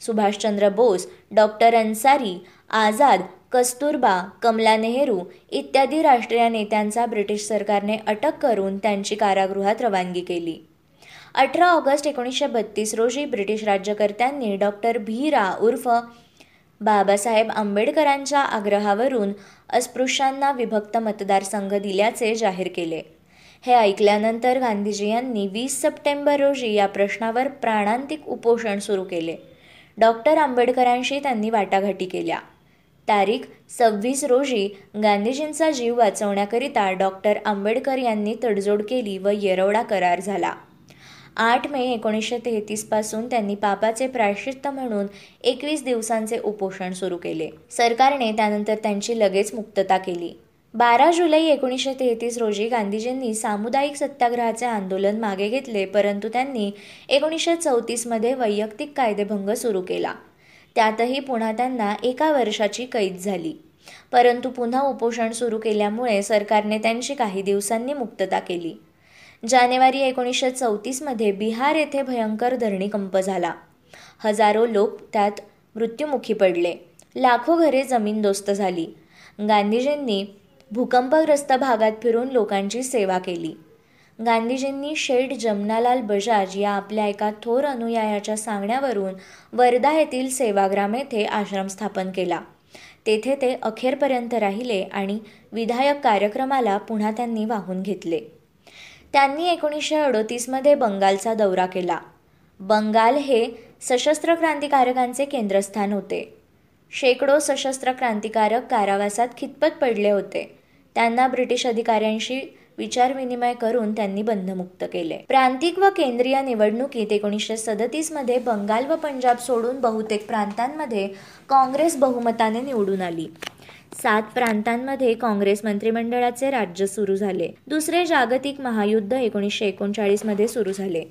सुभाषचंद्र बोस डॉक्टर अन्सारी आझाद कस्तुरबा कमला नेहरू इत्यादी राष्ट्रीय नेत्यांचा ब्रिटिश सरकारने अटक करून त्यांची कारागृहात रवानगी केली. अठरा ऑगस्ट एकोणीसशे बत्तीस रोजी ब्रिटिश राज्यकर्त्यांनी डॉक्टर भीरा उर्फ बाबासाहेब आंबेडकरांच्या आग्रहावरून अस्पृश्यांना विभक्त मतदारसंघ दिल्याचे जाहीर केले. हे ऐकल्यानंतर गांधीजी यांनी वीस सप्टेंबर रोजी या प्रश्नावर प्राणांतिक उपोषण सुरू केले. डॉक्टर आंबेडकरांशी त्यांनी वाटाघाटी केल्या. तारीख सव्वीस रोजी गांधीजींचा जीव वाचवण्याकरिता डॉक्टर आंबेडकर यांनी तडजोड केली व येरवडा करार झाला. आठ मे एकोणीसशे तेहतीसपासून त्यांनी पापाचे प्रायश्चित्त म्हणून एकवीस दिवसांचे उपोषण सुरू केले. सरकारने त्यानंतर त्यांची लगेच मुक्तता केली. बारा जुलै एकोणीसशे तेहतीस रोजी गांधीजींनी सामुदायिक सत्याग्रहाचे आंदोलन मागे घेतले परंतु त्यांनी एकोणीसशे चौतीसमध्ये वैयक्तिक कायदेभंग सुरू केला. त्यातही पुन्हा त्यांना एका वर्षाची कैद झाली. परंतु पुन्हा उपोषण सुरू केल्यामुळे सरकारने त्यांची काही दिवसांनी मुक्तता केली. जानेवारी एकोणीसशे चौतीसमध्ये बिहार येथे भयंकर धरणीकंप झाला. हजारो लोक त्यात मृत्युमुखी पडले. लाखो घरे जमीनदोस्त झाली. गांधीजींनी भूकंपग्रस्त भागात फिरून लोकांची सेवा केली. गांधीजींनी शेठ जमनालाल बजाज या आपल्या एका थोर अनुयायाच्या सांगण्यावरून वर्धा येथील सेवाग्राम येथे आश्रम स्थापन केला. तेथे ते अखेरपर्यंत राहिले आणि विधायक कार्यक्रमाला पुन्हा त्यांनी वाहून घेतले. त्यांनी एकोणीसशे अडोतीसमध्ये बंगालचा दौरा केला. बंगाल हे सशस्त्र क्रांतिकारकांचे केंद्रस्थान होते. शेकडो सशस्त्र क्रांतिकारक कारावासात खितपत पडले होते. त्यांना ब्रिटिश अधिकाऱ्यांशी विचारविनिमय करून त्यांनी बंधमुक्त केले. प्रांतिक व केंद्रीय निवडणुकीत एकोणीसशे सदतीसमध्ये बंगाल व पंजाब सोडून बहुतेक प्रांतांमध्ये काँग्रेस बहुमताने निवडून आली. सात प्रांतांमध्ये काँग्रेस मंत्रिमंडळाचे राज्य सुरू झाले. दुसरे जागतिक महायुद्ध एकोणीसशे एकोणचाळीसमध्ये सुरू झाले.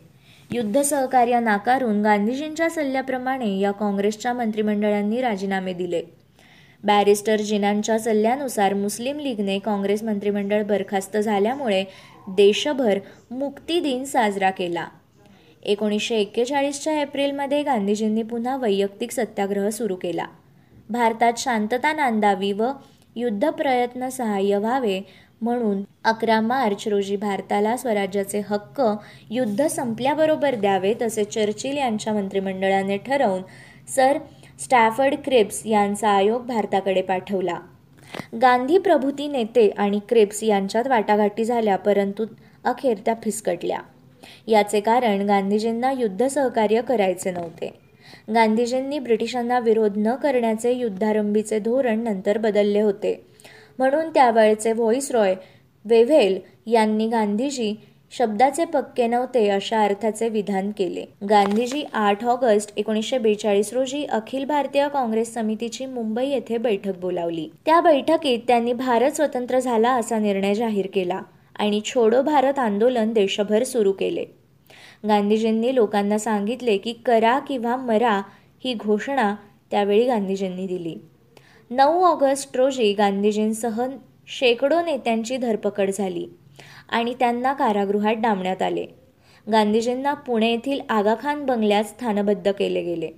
युद्ध सहकार्य नाकारून गांधीजींच्या सल्ल्याप्रमाणे या काँग्रेसच्या मंत्रिमंडळांनी राजीनामे दिले. बॅरिस्टर जिनांच्या सल्ल्यानुसार मुस्लिम लीगने काँग्रेस मंत्रिमंडळ बरखास्त झाल्यामुळे देशभर मुक्ती दिन साजरा केला. एकोणीसशे एक्केचाळीसच्या एप्रिलमध्ये गांधीजींनी पुन्हा वैयक्तिक सत्याग्रह सुरू केला. भारतात शांतता नांदावी व युद्ध प्रयत्न सहाय्य व्हावे म्हणून अकरा मार्च रोजी भारताला स्वराज्याचे हक्क युद्ध संपल्याबरोबर द्यावे तसे चर्चिल यांच्या मंत्रिमंडळाने ठरवून सर स्टॅफर्ड क्रिप्स यांचा आयोग भारताकडे पाठवला. गांधी प्रभूती नेते आणि क्रिप्स यांच्यात वाटाघाटी झाल्या परंतु अखेर त्या फिसकटल्या. याचे कारण गांधीजींना युद्ध सहकार्य करायचे नव्हते. गांधीजींनी ब्रिटिशांना विरोध न करण्याचे युद्धारंभीचे धोरण नंतर बदलले होते. म्हणून त्यावेळचे रॉय वेव्हेल यांनी गांधीजी शब्दाचे पक्के नव्हते अशा अर्थाचे विधान केले. गांधीजी आठ ऑगस्ट एकोणीसशे बेचाळीस रोजी अखिल भारतीय काँग्रेस समितीची मुंबई येथे बैठक बोलावली. त्या बैठकीत त्यांनी भारत स्वतंत्र झाला असा निर्णय जाहीर केला आणि छोडो भारत आंदोलन देशभर सुरू केले. गांधीजींनी लोकांना सांगितले की करा किंवा मरा ही घोषणा त्यावेळी गांधीजींनी दिली. नऊ ऑगस्ट रोजी गांधीजींसह शेकडो नेत्यांची धरपकड झाली आणि त्यांना कारागृहात डांबण्यात आले. गांधीजींना पुणे येथील आगाखान बंगल्यात स्थानबद्ध केले गेले.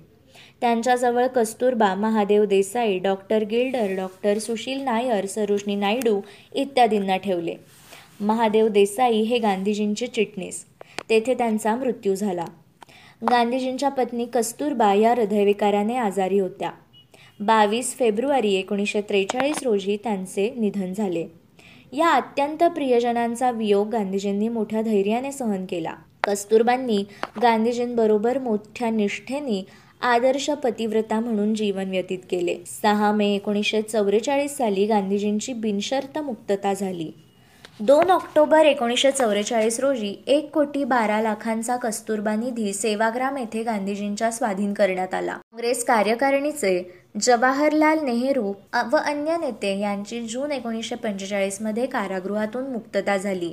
त्यांच्याजवळ कस्तुरबा महादेव देसाई डॉक्टर गिल्डर डॉक्टर सुशील नायर सरोजनी नायडू इत्यादींना ठेवले. महादेव देसाई हे गांधीजींचे चिटणीस. तेथे त्यांचा मृत्यू झाला. गांधीजींच्या पत्नी कस्तुरबा या हृदयविकाराने आजारी होत्या. बावीस फेब्रुवारी एकोणीसशे त्रेचाळीस रोजी त्यांचे निधन झाले. या अत्यंत प्रियजनांचा वियोग गांधीजींनी मोठ्या धैर्याने सहन केला. कस्तुरबांनी गांधीजींबरोबर मोठ्या निष्ठेने आदर्श पतिव्रता म्हणून जीवन व्यतीत केले. सहा मे एकोणीसशे चौवेचाळीस साली गांधीजींची बिनशर्त मुक्तता झाली. दोन ऑक्टोबर एकोणीसशे चौवेचाळीस रोजी एक कोटी बारा लाखांचा कस्तुरबा निधी सेवाग्राम येथे गांधीजींच्या स्वाधीन करण्यात आला. काँग्रेस कार्यकारिणीचे जवाहरलाल नेहरू व अन्य नेते यांची जून एकोणीसशे पंचेचाळीसमध्ये कारागृहातून मुक्तता झाली.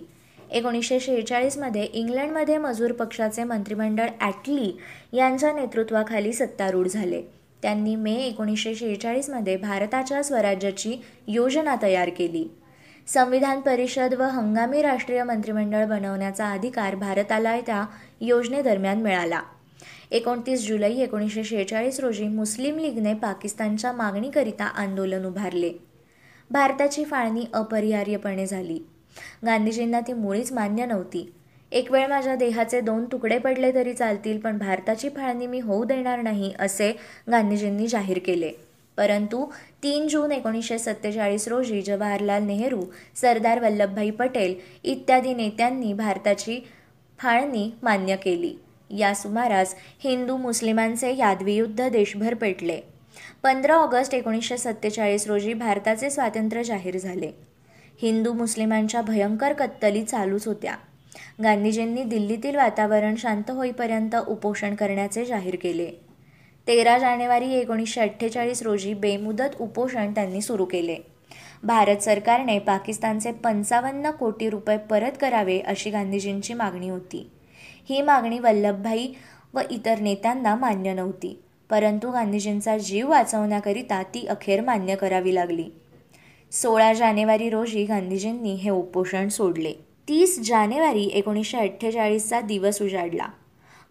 एकोणीसशे शेहेचाळीसमध्ये इंग्लंडमध्ये मजूर पक्षाचे मंत्रिमंडळ ॲटली यांच्या नेतृत्वाखाली सत्तारूढ झाले. त्यांनी मे एकोणीसशे शेहेचाळीसमध्ये भारताच्या स्वराज्याची योजना तयार केली. संविधान परिषद व हंगामी राष्ट्रीय मंत्रिमंडळ बनवण्याचा अधिकार भारताला त्या योजनेदरम्यान मिळाला. एकोणतीस जुलै एकोणीसशे शेहेचाळीस रोजी मुस्लिम लीगने पाकिस्तानच्या मागणीकरिता आंदोलन उभारले. भारताची फाळणी अपरिहार्यपणे झाली. गांधीजींना ती मुळीच मान्य नव्हती. एक वेळ माझ्या देहाचे दोन तुकडे पडले तरी चालतील पण भारताची फाळणी मी होऊ देणार नाही असे गांधीजींनी जाहीर केले. परंतु तीन जून एकोणीसशे सत्तेचाळीस रोजी जवाहरलाल नेहरू सरदार वल्लभभाई पटेल इत्यादी नेत्यांनी भारताची फाळणी मान्य केली. या सुमारास हिंदू मुस्लिमांचे यादवी युद्ध देशभर पेटले. पंधरा ऑगस्ट एकोणीसशे सत्तेचाळीस रोजी भारताचे स्वातंत्र्य जाहीर झाले. हिंदू मुस्लिमांच्या भयंकर कत्तली चालूच होत्या. गांधीजींनी दिल्लीतील वातावरण शांत होईपर्यंत उपोषण करण्याचे जाहीर केले. तेरा जानेवारी एकोणीसशे अठ्ठेचाळीस रोजी बेमुदत उपोषण त्यांनी सुरू केले. भारत सरकारने पाकिस्तानचे पंचावन्न कोटी रुपये परत करावे अशी गांधीजींची मागणी होती. ही मागणी वल्लभभाई व इतर नेत्यांना मान्य नव्हती परंतु गांधीजींचा जीव वाचवण्याकरिता ती अखेर मान्य करावी लागली. सोळा जानेवारी रोजी गांधीजींनी हे उपोषण सोडले. तीस जानेवारी एकोणीसशे अठ्ठेचाळीसचा दिवस उजाडला.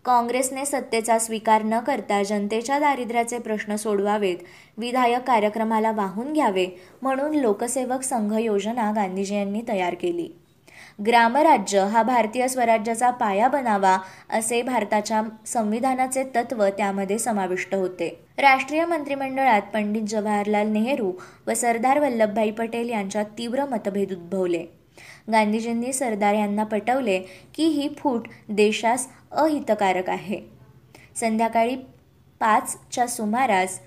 काँग्रेसने सत्तेचा स्वीकार न करता जनतेच्या दारिद्र्याचे प्रश्न सोडवावेत विधायक कार्यक्रमाला वाहून घ्यावे म्हणून लोकसेवक संघ योजना गांधीजी यांनी तयार केली. ग्रामराज्य हा भारतीय स्वराज्याचा पाया बनावा असे भारताच्या संविधानाचे तत्व त्यामध्ये समाविष्ट होते. राष्ट्रीय मंत्रिमंडळात पंडित जवाहरलाल नेहरू व सरदार वल्लभभाई पटेल यांच्यात तीव्र मतभेद उद्भवले. गांधीजींनी सरदार यांना पटवले की ही फूट देशास अहितकारक आहे. संध्याकाळी पाचच्या सुमारास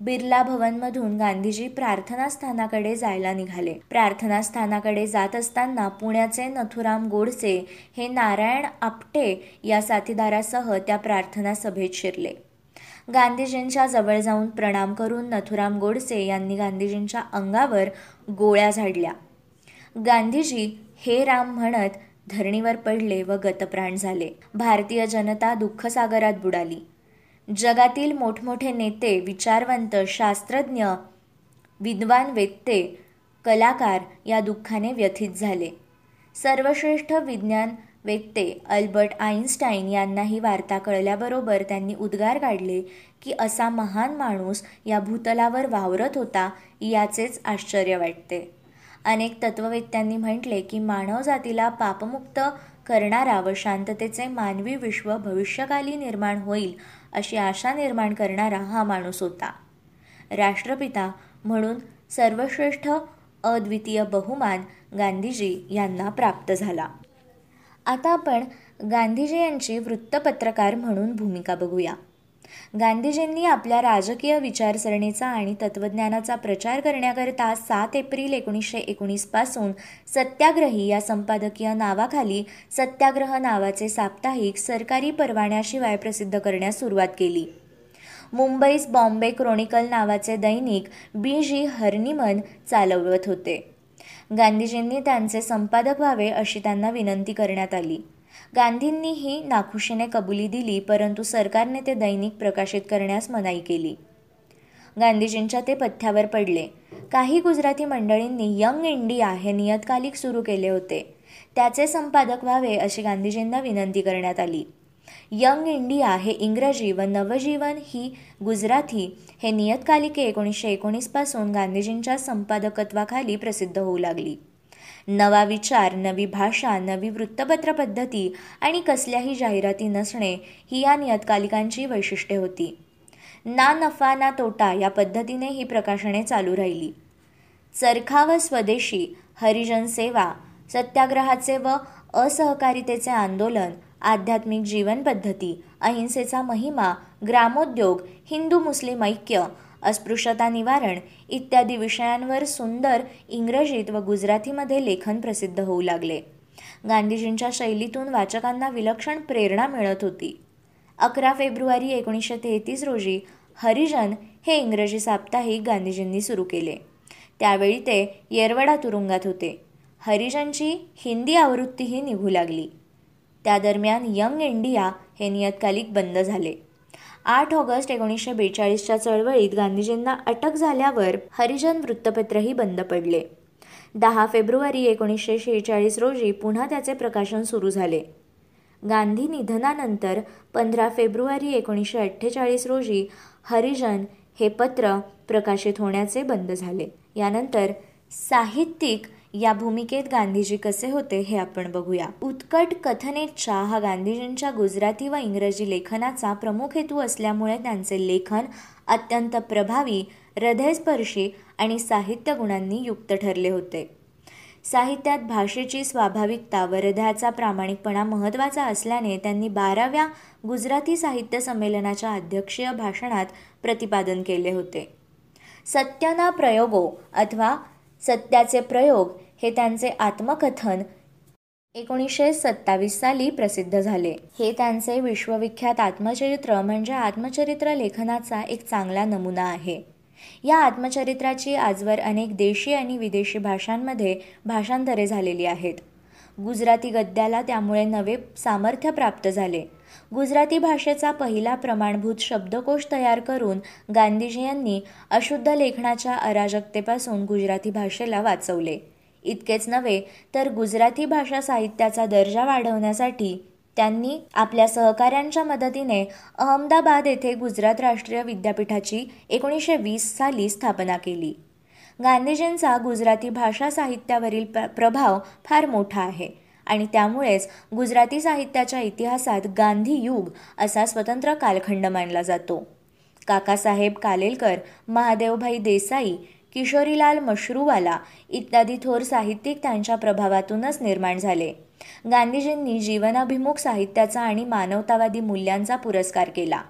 बिर्ला भवनमधून गांधीजी प्रार्थनास्थानाकडे जायला निघाले. प्रार्थनास्थानाकडे जात असताना पुण्याचे नथुराम गोडसे हे नारायण आपटे या साथीदारासह त्या प्रार्थना सभेत शिरले. गांधीजींच्या जवळ जाऊन प्रणाम करून नथुराम गोडसे यांनी गांधीजींच्या अंगावर गोळ्या झाडल्या. गांधीजी हे राम म्हणत धरणीवर पडले व गतप्राण झाले. भारतीय जनता दुःखसागरात बुडाली. जगातील मोठमोठे नेते विचारवंत शास्त्रज्ञ विद्वान वेत्ते कलाकार या दुःखाने व्यथित झाले. सर्वश्रेष्ठ विज्ञान वेत्ते अल्बर्ट आईन्स्टाईन यांना ही वार्ता कळल्याबरोबर त्यांनी उद्गार काढले की असा महान माणूस या भूतलावर वावरत होता याचेच आश्चर्य वाटते. अनेक तत्ववेत्यांनी म्हटले की मानवजातीला पापमुक्त करणारा व शांततेचे मानवी विश्व भविष्यकाली निर्माण होईल अशी आशा निर्माण करणारा हा माणूस होता. राष्ट्रपिता म्हणून सर्वश्रेष्ठ अद्वितीय बहुमान गांधीजी यांना प्राप्त झाला. आता आपण गांधीजी यांची वृत्तपत्रकार म्हणून भूमिका बघूया. गांधीजींनी आपल्या राजकीय विचारसरणीचा आणि तत्त्वज्ञानाचा प्रचार करण्याकरता सात एप्रिल एकोणीसशे एकोणीसपासून सत्याग्रही या संपादकीय नावाखाली सत्याग्रह नावाचे साप्ताहिक सरकारी परवान्याशिवाय प्रसिद्ध करण्यास सुरुवात केली. मुंबईस बॉम्बे क्रोनिकल नावाचे दैनिक बी जी हर्निमन चालवत होते. गांधीजींनी त्यांचे संपादक व्हावे अशी त्यांना विनंती करण्यात आली. गांधींनीही नाखुशीने कबुली दिली परंतु सरकारने ते दैनिक प्रकाशित करण्यास मनाई केली. गांधीजींच्या ते पथ्यावर पडले. काही गुजराती मंडळींनी यंग इंडिया हे नियतकालिक सुरू केले होते. त्याचे संपादक व्हावे अशी गांधीजींना विनंती करण्यात आली. यंग इंडिया हे इंग्रजी व नवजीवन ही गुजराती हे नियतकालिके एकोणीसशे एकोणीसपासून गांधीजींच्या संपादकत्वाखाली प्रसिद्ध होऊ लागली. नवा विचार नवी भाषा नवी वृत्तपत्र पद्धती आणि कसल्याही जाहिराती नसणे ही या नियतकालिकांची वैशिष्ट्ये होती. ना नफा ना तोटा या पद्धतीने ही प्रकाशने चालू राहिली. चरखा व स्वदेशी हरिजन सेवा सत्याग्रहाचे व असहकारितेचे आंदोलन आध्यात्मिक जीवन पद्धती अहिंसेचा महिमा ग्रामोद्योग हिंदू मुस्लिम ऐक्य अस्पृश्यता निवारण इत्यादी विषयांवर सुंदर इंग्रजीत व गुजरातीमध्ये लेखन प्रसिद्ध होऊ लागले. गांधीजींच्या शैलीतून वाचकांना विलक्षण प्रेरणा मिळत होती. अकरा फेब्रुवारी एकोणीसशे तेहतीस रोजी हरिजन हे इंग्रजी साप्ताहिक गांधीजींनी सुरू केले. त्यावेळी ते येरवडा तुरुंगात होते. हरिजनची हिंदी आवृत्तीही निघू लागली. त्या दरम्यान यंग इंडिया हे नियतकालिक बंद झाले. आठ ऑगस्ट एकोणीसशे बेचाळीसच्या चळवळीत गांधीजींना अटक झाल्यावर हरिजन वृत्तपत्रही बंद पडले. दहा फेब्रुवारी एकोणीसशे शेहेचाळीस रोजी पुन्हा त्याचे प्रकाशन सुरू झाले. गांधी निधनानंतर पंधरा फेब्रुवारी एकोणीसशे अठ्ठेचाळीस रोजी हरिजन हे पत्र प्रकाशित होण्याचे बंद झाले. यानंतर साहित्यिक या भूमिकेत गांधीजी कसे होते हे आपण बघूया. उत्कट कथनेच्छा हा गांधीजींच्या गुजराती व इंग्रजी लेखनाचा प्रमुख हेतू असल्यामुळे त्यांचे लेखन अत्यंत प्रभावी हृदयस्पर्शी आणि साहित्य गुणांनी युक्त ठरले होते. साहित्यात भाषेची स्वाभाविकता व हृदयाचा प्रामाणिकपणा महत्त्वाचा असल्याने त्यांनी बाराव्या गुजराती साहित्य संमेलनाच्या अध्यक्षीय भाषणात प्रतिपादन केले होते. सत्यना प्रयोगो अथवा सत्याचे प्रयोग हे त्यांचे आत्मकथन एकोणीसशे सत्तावीस साली प्रसिद्ध झाले. हे त्यांचे विश्वविख्यात आत्मचरित्र म्हणजे आत्मचरित्र लेखनाचा एक चांगला नमुना आहे. या आत्मचरित्राची आजवर अनेक देशी आणि विदेशी भाषांमध्ये भाषांतरे झालेली आहेत. गुजराती गद्याला त्यामुळे नवे सामर्थ्य प्राप्त झाले. गुजराती भाषेचा पहिला प्रमाणभूत शब्दकोश तयार करून गांधीजी यांनी अशुद्ध लेखनाच्या अराजकतेपासून गुजराती भाषेला वाचवले. इतकेच नव्हे तर गुजराती भाषा साहित्याचा दर्जा वाढवण्यासाठी त्यांनी आपल्या सहकाऱ्यांच्या मदतीने अहमदाबाद येथे गुजरात राष्ट्रीय विद्यापीठाची एकोणीसशे वीस साली स्थापना केली. गांधीजींचा गुजराती भाषा साहित्यावरील प्रभाव फार मोठा आहे आणि त्यामुळेच गुजराती साहित्याच्या इतिहासात गांधी युग असा स्वतंत्र कालखंड मानला जातो. काकासाहेब कालेलकर महादेवभाई देसाई किशोरीलाल मशरूवाला इत्यादी थोर साहित्यिक त्यांच्या प्रभावातूनच निर्माण झाले. गांधीजींनी जीवनाभिमुख साहित्याचा आणि मानवतावादी मूल्यांचा पुरस्कार केला.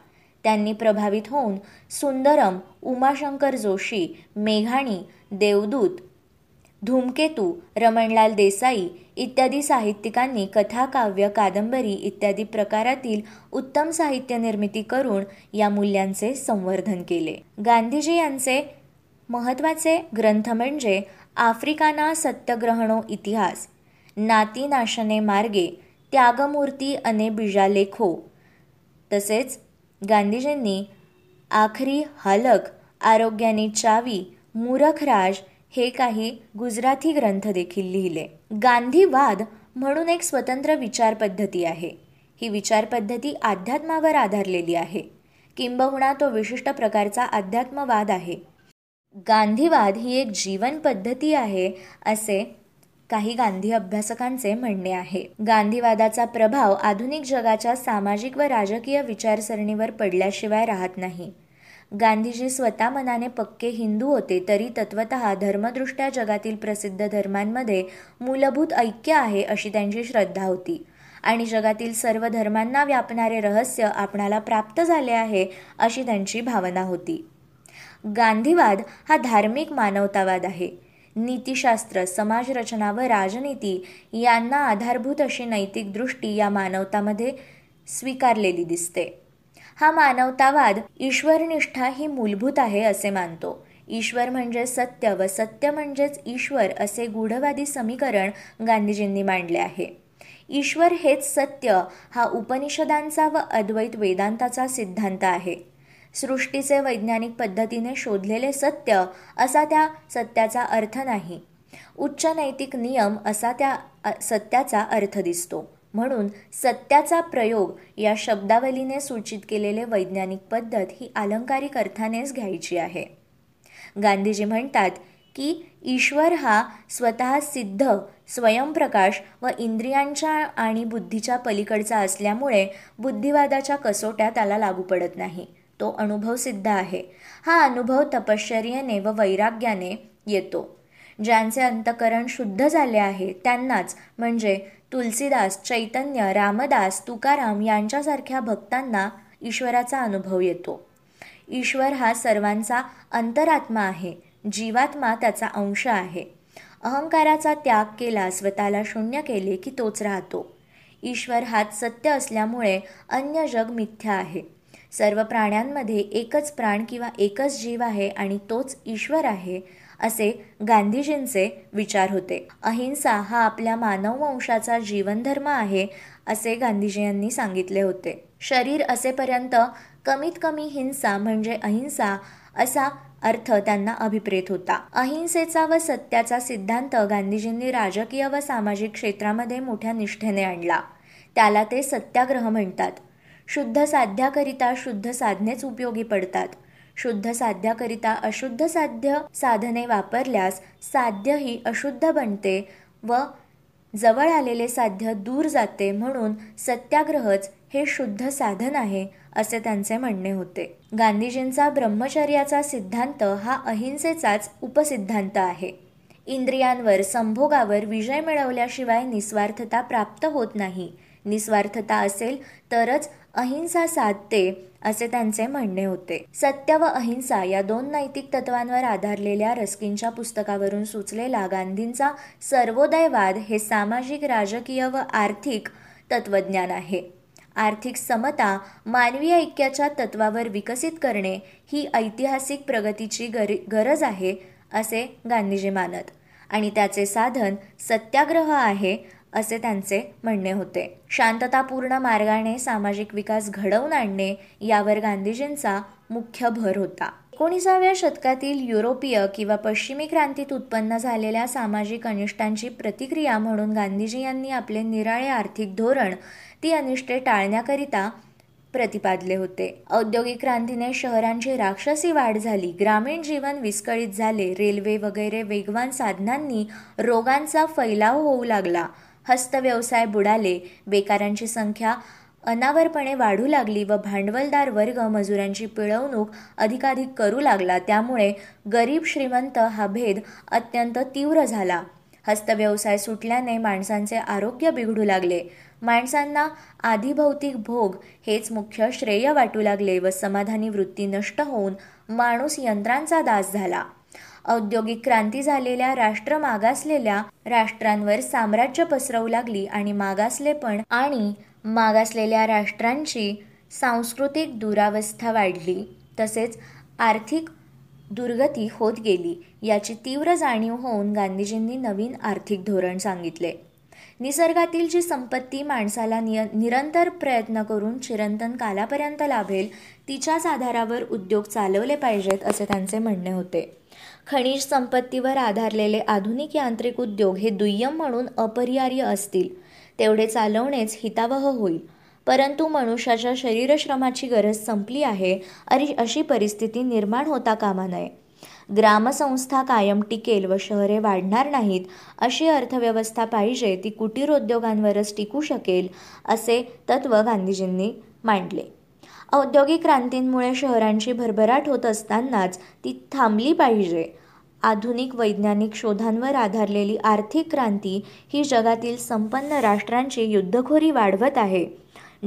त्यांनी प्रभावित होऊन सुंदरम उमाशंकर जोशी मेघाणी देवदूत धूमकेतू रमणलाल देसाई इत्यादी साहित्यिकांनी कथा काव्य कादंबरी इत्यादी प्रकारातील उत्तम साहित्य निर्मिती करून या मूल्यांचे संवर्धन केले. गांधीजी यांचे महत्त्वाचे ग्रंथ म्हणजे आफ्रिकाना सत्यग्रहणो इतिहास नातीनाशने मार्गे त्यागमूर्ती अने बिजालेखो तसेच गांधीजींनी आखरी हालक आरोग्याने चावी मूरखराज हे काही गुजराती ग्रंथ देखील लिहिले. गांधीवाद म्हणून एक स्वतंत्र विचार पद्धती आहे. ही विचार पद्धती अध्यात्मावर आधारलेली आहे. किंबहुना तो विशिष्ट प्रकारचा अध्यात्मवाद आहे. गांधीवाद ही एक जीवन पद्धती आहे असे काही गांधी अभ्यासकांचे म्हणणे आहे. गांधीवादाचा प्रभाव आधुनिक जगाच्या सामाजिक व राजकीय विचारसरणीवर पडल्याशिवाय राहत नाही. गांधीजी स्वतः मनाने पक्के हिंदू होते तरी तत्वत धर्मदृष्ट्या जगातील प्रसिद्ध धर्मांमध्ये मूलभूत ऐक्य आहे अशी त्यांची श्रद्धा होती. आणि जगातील सर्व धर्मांना व्यापणारे रहस्य आपणाला प्राप्त झाले आहे अशी त्यांची भावना होती. गांधीवाद हा धार्मिक मानवतावाद आहे. नीतिशास्त्र समाजरचना व राजनीती यांना आधारभूत अशी नैतिक दृष्टी या मानवतामध्ये स्वीकारलेली दिसते. हा मानवतावाद ईश्वरनिष्ठा ही मूलभूत आहे असे मानतो. ईश्वर म्हणजे सत्य व सत्य म्हणजेच ईश्वर असे गूढवादी समीकरण गांधीजींनी मांडले आहे. ईश्वर हेच सत्य हा उपनिषदांचा व अद्वैत वेदांताचा सिद्धांत आहे. सृष्टीचे वैज्ञानिक पद्धतीने शोधलेले सत्य असा त्या सत्याचा अर्थ नाही. उच्च नैतिक नियम असा त्या सत्याचा अर्थ दिसतो. म्हणून सत्याचा प्रयोग या शब्दावलीने सूचित केलेले वैज्ञानिक पद्धत ही अलंकारिक अर्थानेच घ्यायची आहे. गांधीजी म्हणतात की ईश्वर हा स्वतः सिद्ध स्वयंप्रकाश व इंद्रियांच्या आणि बुद्धीच्या पलीकडचा असल्यामुळे बुद्धिवादाच्या कसोट्या त्याला लागू पडत नाही. तो अनुभव सिद्ध आहे. हा अनुभव तपश्चर्येने व वैराग्याने येतो. ज्यांचे अंतकरण शुद्ध झाले आहे त्यांनाच म्हणजे तुलसीदास चैतन्य रामदास तुकाराम यांच्यासारख्या भक्तांना ईश्वराचा अनुभव येतो. ईश्वर हा सर्वांचा अंतरात्मा आहे जीवात्मा त्याचा अंश आहे. अहंकाराचा त्याग केला स्वतःला शून्य केले की तोच राहतो. ईश्वर हाच सत्य असल्यामुळे अन्य जग मिथ्या आहे. सर्व प्राण्यांमध्ये एकच प्राण किंवा एकच जीव आहे आणि तोच ईश्वर आहे असे गांधीजींचे विचार होते. अहिंसा हा आपल्या मानववंशाचा जीवनधर्म आहे असे गांधीजी यांनी सांगितले होते. शरीर असेपर्यंत कमीत कमी हिंसा म्हणजे अहिंसा असा अर्थ त्यांना अभिप्रेत होता. अहिंसेचा व सत्याचा सिद्धांत गांधीजींनी राजकीय व सामाजिक क्षेत्रामध्ये मोठ्या निष्ठेने आणला. त्याला ते सत्याग्रह म्हणतात. शुद्ध साध्याकरिता शुद्ध साधनेच उपयोगी पडतात. शुद्ध साध्याकरिता अशुद्ध साध्य साधने वापरल्यास साध्य ही अशुद्ध बनते व जवळ आलेले साध्य दूर जाते म्हणून सत्याग्रहच हे शुद्ध साधन आहे असे त्यांचे म्हणणे होते. गांधीजींचा ब्रह्मचर्याचा सिद्धांत हा अहिंसेचाच उपसिद्धांत आहे. इंद्रियांवर संभोगावर विजय मिळवल्याशिवाय निस्वार्थता प्राप्त होत नाही. निस्वार्थता असेल तरच अहिंसा साधते असे त्यांचे म्हणणे होते. सत्य व अहिंसा या दोन नैतिक तत्वांवर आधारलेल्या रस्किनच्या पुस्तकावरून सुचलेला गांधींचा सर्वोदयवाद हे सामाजिक राजकीय व आर्थिक तत्वज्ञान आहे. आर्थिक समता मानवी ऐक्याच्या तत्वावर विकसित करणे ही ऐतिहासिक प्रगतीची गरज आहे असे गांधीजी मानत. आणि त्याचे साधन सत्याग्रह आहे असे त्यांचे म्हणणे होते. शांततापूर्ण मार्गाने सामाजिक विकास घडवून आणणे यावर गांधीजींचा मुख्य भर होता. एकोणीसाव्या शतकातील युरोपीय किंवा पश्चिमी क्रांतीत उत्पन्न झालेल्या सामाजिक अनिष्टांची प्रतिक्रिया म्हणून गांधीजी यांनी आपले निराळे आर्थिक धोरण ती अनिष्टे टाळण्याकरिता प्रतिपादले होते. औद्योगिक क्रांतीने शहरांची राक्षसी वाढ झाली ग्रामीण जीवन विस्कळीत झाले रेल्वे वगैरे वेगवान साधनांनी रोगांचा फैलाव होऊ लागला. हस्तव्यवसाय बुडाले. बेकारांची संख्या अनावरपणे वाढू लागली व भांडवलदार वर्ग मजुरांची पिळवणूक अधिकाधिक करू लागला. त्यामुळे गरीब श्रीमंत हा भेद अत्यंत तीव्र झाला. हस्तव्यवसाय सुटल्याने माणसांचे आरोग्य बिघडू लागले. माणसांना आधिभौतिक भोग हेच मुख्य श्रेय वाटू लागले व समाधानी वृत्ती नष्ट होऊन माणूस यंत्रांचा दास झाला. औद्योगिक क्रांती झालेल्या राष्ट्र मागासलेल्या राष्ट्रांवर साम्राज्य पसरवू लागली आणि मागासलेपण आणि मागासलेल्या राष्ट्रांची सांस्कृतिक दुरावस्था वाढली. तसेच आर्थिक दुर्गती होत गेली याची तीव्र जाणीव होऊन गांधीजींनी नवीन आर्थिक धोरण सांगितले. निसर्गातील जी संपत्ती माणसाला निय निरंतर प्रयत्न करून चिरंतन कालापर्यंत लाभेल तिच्याच आधारावर उद्योग चालवले पाहिजेत असे त्यांचे म्हणणे होते. खनिज संपत्तीवर आधारलेले आधुनिक यांत्रिक उद्योग हे दुय्यम म्हणून अपरिहार्य असतील. तेवढे चालवणेच हितावह होईल. परंतु मनुष्याच्या शरीरश्रमाची गरज संपली आहे आणि अशी परिस्थिती निर्माण होता कामा नये. ग्रामसंस्था कायम टिकेल व शहरे वाढणार नाहीत अशी अर्थव्यवस्था पाहिजे ती कुटीर उद्योगांवरच टिकू शकेल असे तत्व गांधीजींनी मांडले. औद्योगिक क्रांतींमुळे शहरांची भरभराट होत असतानाच ती थांबली पाहिजे. आधुनिक वैज्ञानिक शोधांवर आधारलेली आर्थिक क्रांती ही जगातील संपन्न राष्ट्रांची युद्धखोरी वाढवत आहे.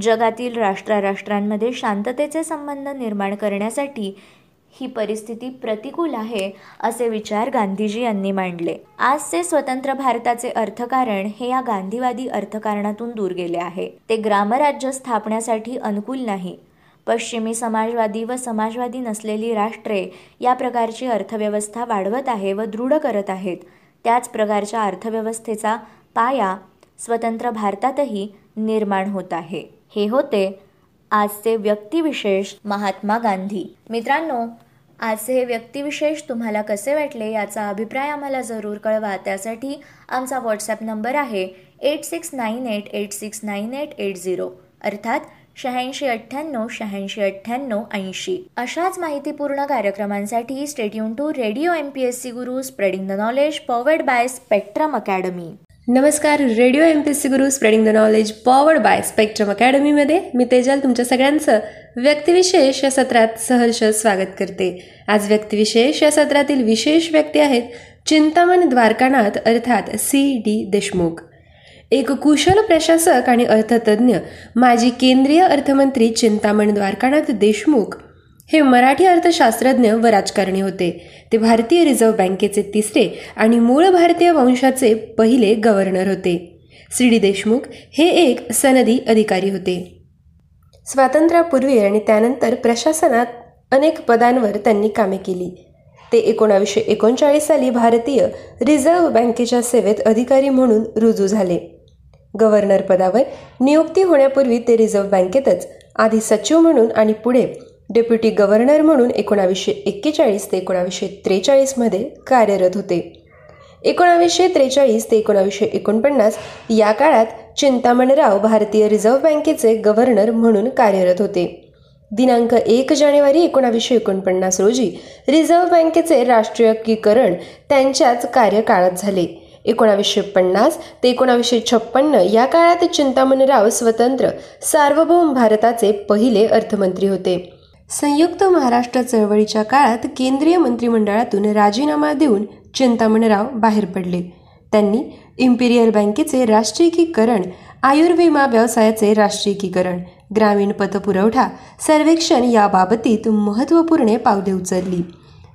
जगातील राष्ट्राराष्ट्रांमध्ये शांततेचे संबंध निर्माण करण्यासाठी ही परिस्थिती प्रतिकूल आहे असे विचार गांधीजी यांनी मांडले. आजचे स्वतंत्र भारताचे अर्थकारण हे या गांधीवादी अर्थकारणातून दूर गेले आहे. ते ग्रामराज्य स्थापण्यासाठी अनुकूल नाही. पश्चिमी समाजवादी व समाजवादी नसलेली राष्ट्रे या प्रकारची अर्थव्यवस्था वाढवत आहे व दृढ करत आहेत. त्याच प्रकारच्या अर्थव्यवस्थेचा पाया स्वतंत्र भारतातही निर्माण होत आहे. हे होते आजचे व्यक्तिविशेष महात्मा गांधी. मित्रांनो आजचे हे व्यक्तिविशेष तुम्हाला कसे वाटले याचा अभिप्राय आम्हाला जरूर कळवा. त्यासाठी आमचा व्हॉट्सॲप नंबर आहे eight six nine eight eight six nine eight eight zero. अर्थात शहाऐंशी अठ्ठ्याण्णव शहाऐंशी अठ्ठ्याण्णव ऐंशी. अशाच माहितीपूर्ण कार्यक्रमांसाठी stadium to Radio M P S C Guru spreading the knowledge powered by Spectrum Academy नमस्कार Radio M P S C Guru spreading the knowledge powered by Spectrum अकॅडमीमध्ये मी तेजल तुमच्या सगळ्यांचं व्यक्तिविशेष या सत्रात सहर्ष स्वागत करते. आज व्यक्तिविशेष या सत्रातील विशेष व्यक्ती आहेत चिंतामण द्वारकानाथ अर्थात सी डी देशमुख. एक कुशल प्रशासक आणि अर्थतज्ज्ञ माजी केंद्रीय अर्थमंत्री चिंतामण द्वारकानाथ देशमुख. हे मराठी अर्थशास्त्रज्ञ व राजकारणी होते. ते भारतीय रिझर्व्ह बँकेचे तिसरे आणि मूळ भारतीय वंशाचे पहिले गव्हर्नर होते. सी. डी. देशमुख हे एक सनदी अधिकारी होते. स्वातंत्र्यापूर्वी आणि त्यानंतर प्रशासनात अनेक पदांवर त्यांनी कामे केली. ते एकोणावीसशे एकोणचाळीस साली भारतीय रिझर्व्ह बँकेच्या सेवेत अधिकारी म्हणून रुजू झाले. गव्हर्नर पदावर नियुक्ती होण्यापूर्वी ते रिझर्व्ह बँकेतच आधी सचिव म्हणून आणि पुढे डेप्युटी गव्हर्नर म्हणून एकोणावीसशे एक्केचाळीस ते एकोणावीसशे त्रेचाळीसमध्ये कार्यरत होते. एकोणावीसशे त्रेचाळीस ते एकोणावीसशे एकोणपन्नास या काळात चिंतामणराव भारतीय रिझर्व्ह बँकेचे गव्हर्नर म्हणून कार्यरत होते. दिनांक एक जानेवारी एकोणावीसशे एकोणपन्नास रोजी रिझर्व्ह बँकेचे राष्ट्रीयकीकरण त्यांच्याच कार्यकाळात झाले. एकोणावीसशे पन्नास ते एकोणावीसशे छप्पन्न या काळात चिंतामणराव स्वतंत्र सार्वभौम भारताचे पहिले अर्थमंत्री होते. संयुक्त महाराष्ट्र चळवळीच्या काळात केंद्रीय मंत्रिमंडळातून राजीनामा देऊन चिंतामणराव बाहेर पडले. त्यांनी इम्पिरियल बँकेचे राष्ट्रीयकीकरण आयुर्विमा व्यवसायाचे राष्ट्रीयकीकरण ग्रामीण पतपुरवठा सर्वेक्षण याबाबतीत महत्त्वपूर्ण पावले उचलली.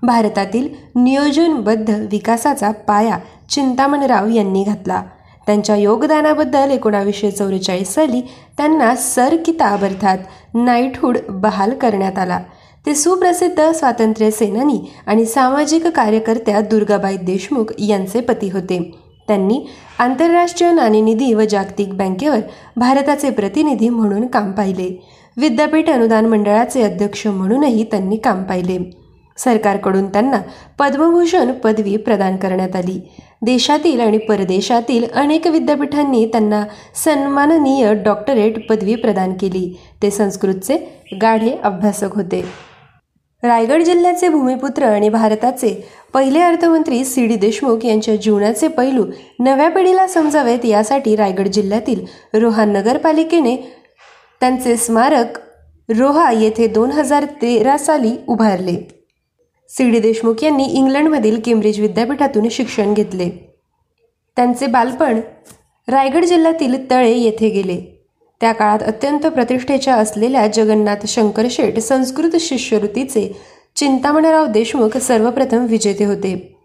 भारतातील नियोजनबद्ध विकासाचा पाया चिंतामणराव यांनी घातला. त्यांच्या योगदानाबद्दल एकोणावीसशे चौवेचाळीस साली त्यांना सर किताब अर्थात नाईटहूड बहाल करण्यात आला. ते सुप्रसिद्ध स्वातंत्र्य सेनानी आणि सामाजिक कार्यकर्त्या दुर्गाबाई देशमुख यांचे पती होते. त्यांनी आंतरराष्ट्रीय नाणेनिधी व जागतिक बँकेवर भारताचे प्रतिनिधी म्हणून काम पाहिले. विद्यापीठ अनुदान मंडळाचे अध्यक्ष म्हणूनही त्यांनी काम पाहिले. सरकारकडून त्यांना पद्मभूषण पदवी प्रदान करण्यात आली. देशातील आणि परदेशातील अनेक विद्यापीठांनी त्यांना सन्माननीय डॉक्टरेट पदवी प्रदान केली. ते संस्कृतचे गाढे अभ्यासक होते. रायगड जिल्ह्याचे भूमिपुत्र आणि भारताचे पहिले अर्थमंत्री सी डी देशमुख यांच्या जीवनाचे पैलू नव्या पिढीला समजावेत यासाठी रायगड जिल्ह्यातील रोहा नगरपालिकेने त्यांचे स्मारक रोहा येथे दोन हजार तेरा साली उभारले. सी डी देशमुख यांनी इंग्लंडमधील केम्ब्रिज विद्यापीठातून शिक्षण घेतले. त्यांचे बालपण रायगड जिल्ह्यातील तळे येथे गेले. त्या काळात अत्यंत प्रतिष्ठेच्या असलेल्या जगन्नाथ शंकरशेठ संस्कृत शिष्यवृत्तीचे चिंतामणराव देशमुख सर्वप्रथम विजेते होते.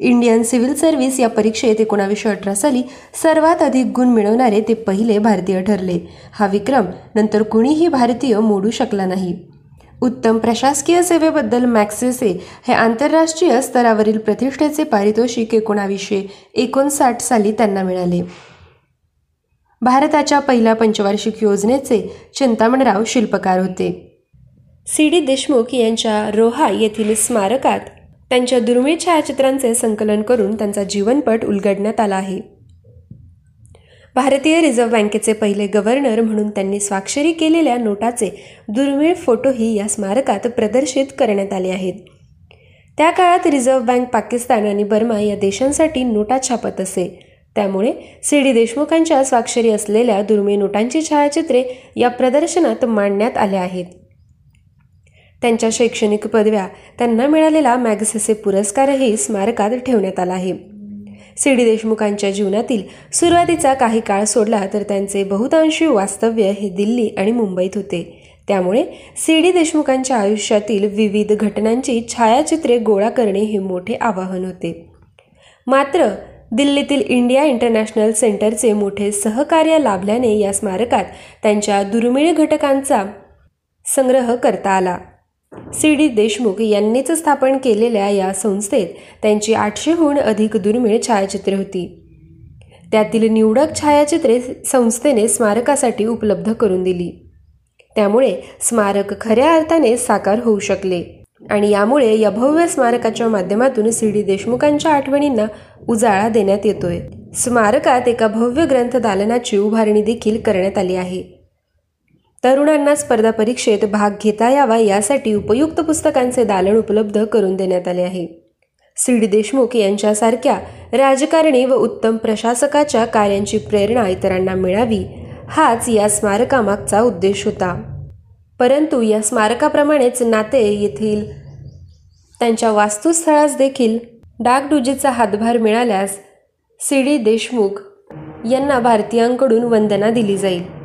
इंडियन सिव्हिल सर्व्हिस या परीक्षेत एकोणावीसशे अठरा साली सर्वात अधिक गुण मिळवणारे ते पहिले भारतीय ठरले. हा विक्रम नंतर कुणीही भारतीय मोडू शकला नाही. उत्तम प्रशासकीय सेवेबद्दल मॅक्सेसे हे आंतरराष्ट्रीय स्तरावरील प्रतिष्ठेचे पारितोषिक एकोणावीसशे एकोणसाठ साली त्यांना मिळाले. भारताच्या पहिल्या पंचवार्षिक योजनेचे चिंतामणराव शिल्पकार होते. सी. डी. देशमुख यांच्या रोहा येथील स्मारकात त्यांच्या दुर्मिळ छायाचित्रांचे संकलन करून त्यांचा जीवनपट उलगडण्यात आला आहे. भारतीय रिझर्व्ह बँकेचे पहिले गव्हर्नर म्हणून त्यांनी स्वाक्षरी केलेल्या नोटाचे दुर्मिळ फोटोही या स्मारकात प्रदर्शित करण्यात आले आहेत. त्या काळात रिझर्व्ह बँक पाकिस्तान आणि बर्मा या देशांसाठी नोटा छापत असे. त्यामुळे सी डी देशमुखांच्या स्वाक्षरी असलेल्या दुर्मिळ नोटांची छायाचित्रे या प्रदर्शनात मांडण्यात आल्या आहेत. त्यांच्या शैक्षणिक पदव्या त्यांना मिळालेला मॅगसेसे पुरस्कारही स्मारकात ठेवण्यात आला आहे. सी डी देशमुखांच्या जीवनातील सुरुवातीचा काही काळ सोडला तर त्यांचे बहुतांशी वास्तव्य हे दिल्ली आणि मुंबईत होते. त्यामुळे सी डी देशमुखांच्या आयुष्यातील विविध घटनांची छायाचित्रे गोळा करणे हे मोठे आवाहन होते. मात्र दिल्लीतील इंडिया इंटरनॅशनल सेंटरचे मोठे सहकार्य लाभल्याने या स्मारकात त्यांच्या दुर्मिळ घटकांचा संग्रह करता आला. सी डी देशमुख यांनीच स्थापन केलेल्या या संस्थेत त्यांची आठशेहून अधिक दुर्मिळ छायाचित्रे होती. त्यातील निवडक छायाचित्रे संस्थेने स्मारकासाठी उपलब्ध करून दिली. त्यामुळे स्मारक खऱ्या अर्थाने साकार होऊ शकले आणि यामुळे या भव्य स्मारकाच्या माध्यमातून सी डी देशमुखांच्या आठवणींना उजाळा देण्यात येतोय. स्मारकात एका भव्य ग्रंथ दालनाची उभारणी देखील करण्यात आली आहे. तरुणांना स्पर्धा परीक्षेत भाग घेता यावा यासाठी उपयुक्त पुस्तकांचे दालन उपलब्ध करून देण्यात आले आहे. सी. डी. देशमुख यांच्यासारख्या राजकारणी व उत्तम प्रशासकाच्या कार्यांची प्रेरणा इतरांना मिळावी हाच या स्मारकामागचा उद्देश होता. परंतु या स्मारकाप्रमाणेच नाते येथील त्यांच्या वास्तुस्थळास देखील डागडुजीचा हातभार मिळाल्यास सी. डी. देशमुख यांना भारतीयांकडून वंदना दिली जाईल.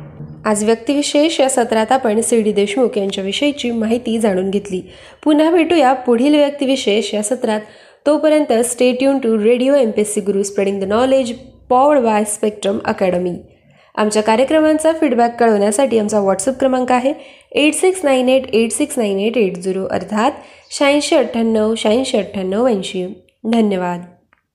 आज व्यक्तिविशेष या सत्रात आपण सी डी देशमुख यांच्याविषयीची माहिती जाणून घेतली. पुन्हा भेटूया पुढील व्यक्तिविशेष या सत्रात. तोपर्यंत stay tuned to radio M P S C Guru spreading the knowledge powered by Spectrum Academy आमच्या कार्यक्रमांचा फीडबॅक कळवण्यासाठी आमचा व्हॉट्सअप क्रमांक आहे eight six nine eight eight six nine eight eight zero अर्थात शहाऐंशी अठ्ठ्याण्णव शहाऐंशी अठ्ठ्याण्णव ऐंशी. धन्यवाद.